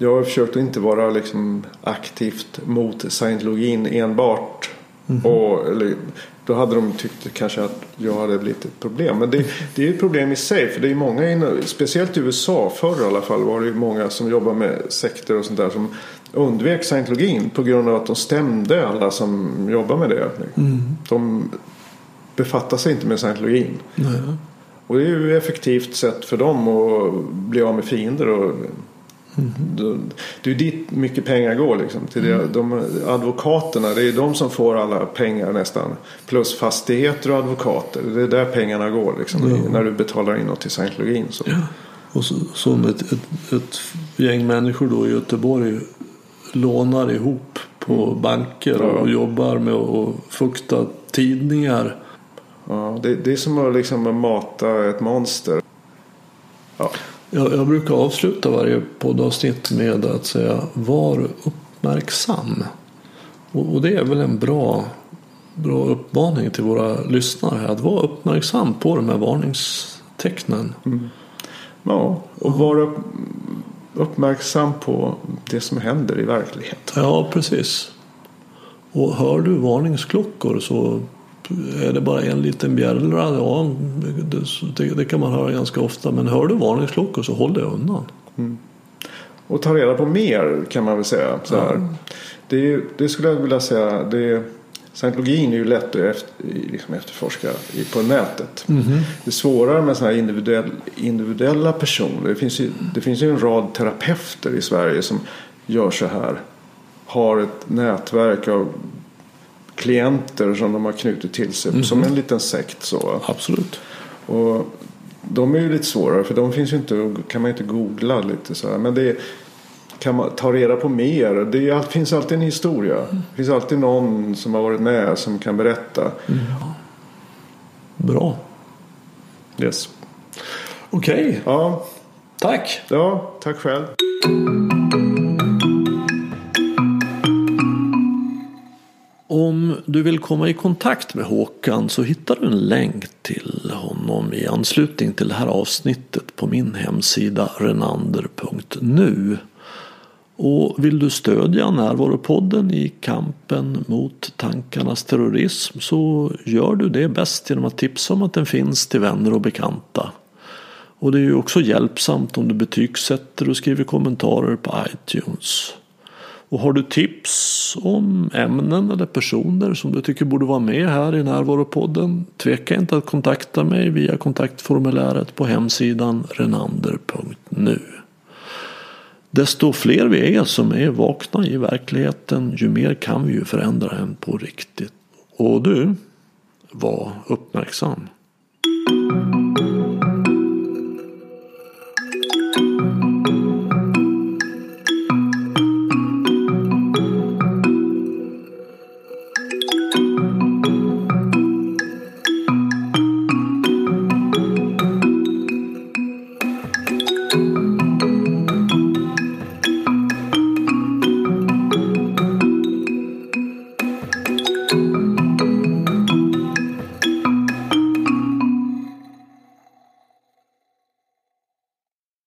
Speaker 2: Jag har försökt att inte vara liksom aktivt mot scientologin enbart. Mm. Och, eller, då hade de tyckt kanske att jag hade blivit ett problem. Men det, det är ett problem i sig. För det är många, speciellt i USA förr i alla fall, var det många som jobbar med sekter och sånt där som undvek scientologin på grund av att de stämde alla som jobbar med det. Mm. De befattar sig inte med scientologin.
Speaker 1: Nej.
Speaker 2: Och det är ju ett effektivt sätt för dem att bli av med fiender och Mm. Det är dit mycket pengar går. Liksom, till det. Mm. De, advokaterna, det är de som får alla pengar nästan. Plus fastigheter och advokater. Det är där pengarna går liksom, ja. när du betalar in något till scientologin. Så.
Speaker 1: Ja. Och så, som ett, ett, ett, gäng människor då i Göteborg lånar ihop på mm. banker ja. och jobbar med att fukta tidningar.
Speaker 2: Ja, det, det är som att liksom mata ett monster.
Speaker 1: Ja. Jag, jag brukar avsluta varje poddavsnitt med att säga var uppmärksam. Och, och det är väl en bra, bra uppmaning till våra lyssnare här. Att vara uppmärksam på de här varningstecknen.
Speaker 2: Mm. Ja, och vara uppmärksam på det som händer i verkligheten.
Speaker 1: Ja, precis. Och hör du varningsklockor så är det bara en liten bjällra, ja det, det, kan man höra ganska ofta. Men hör du varningsklockor så håll dig undan.
Speaker 2: Mm. och ta reda på mer kan man väl säga. Så här. Mm. Det, det, skulle jag vilja säga. Det, Scientologin är ju lätt att efter, liksom efterforska på nätet. Mm -hmm. Det är svårare med sådana här individuell, individuella personer. Det finns, ju, det finns ju en rad terapeuter i Sverige som gör så här. Har ett nätverk av klienter som de har knutit till sig. Mm. Som en liten sekt så.
Speaker 1: Absolut.
Speaker 2: Och de är ju lite svårare för de finns ju inte, kan man inte googla lite så här. Men det är, kan man ta reda på mer. Det finns alltid en historia. Det finns alltid någon som har varit med som kan berätta. Mm.
Speaker 1: Bra.
Speaker 2: Yes.
Speaker 1: Okej. Okay.
Speaker 2: Ja.
Speaker 1: Tack.
Speaker 2: Ja, tack själv.
Speaker 1: Om du vill komma i kontakt med Håkan så hittar du en länk till honom i anslutning till det här avsnittet på min hemsida renander.nu. Och vill du stödja Närvaropodden i kampen mot tankarnas terrorism så gör du det bäst genom att tipsa om att den finns till vänner och bekanta. Och det är ju också hjälpsamt om du betygsätter och skriver kommentarer på iTunes. Och har du tips om ämnen eller personer som du tycker borde vara med här i Närvaropodden tveka inte att kontakta mig via kontaktformuläret på hemsidan renander.nu. Desto fler vi är som är vakna i verkligheten ju mer kan vi ju förändra den på riktigt. Och du, var uppmärksam.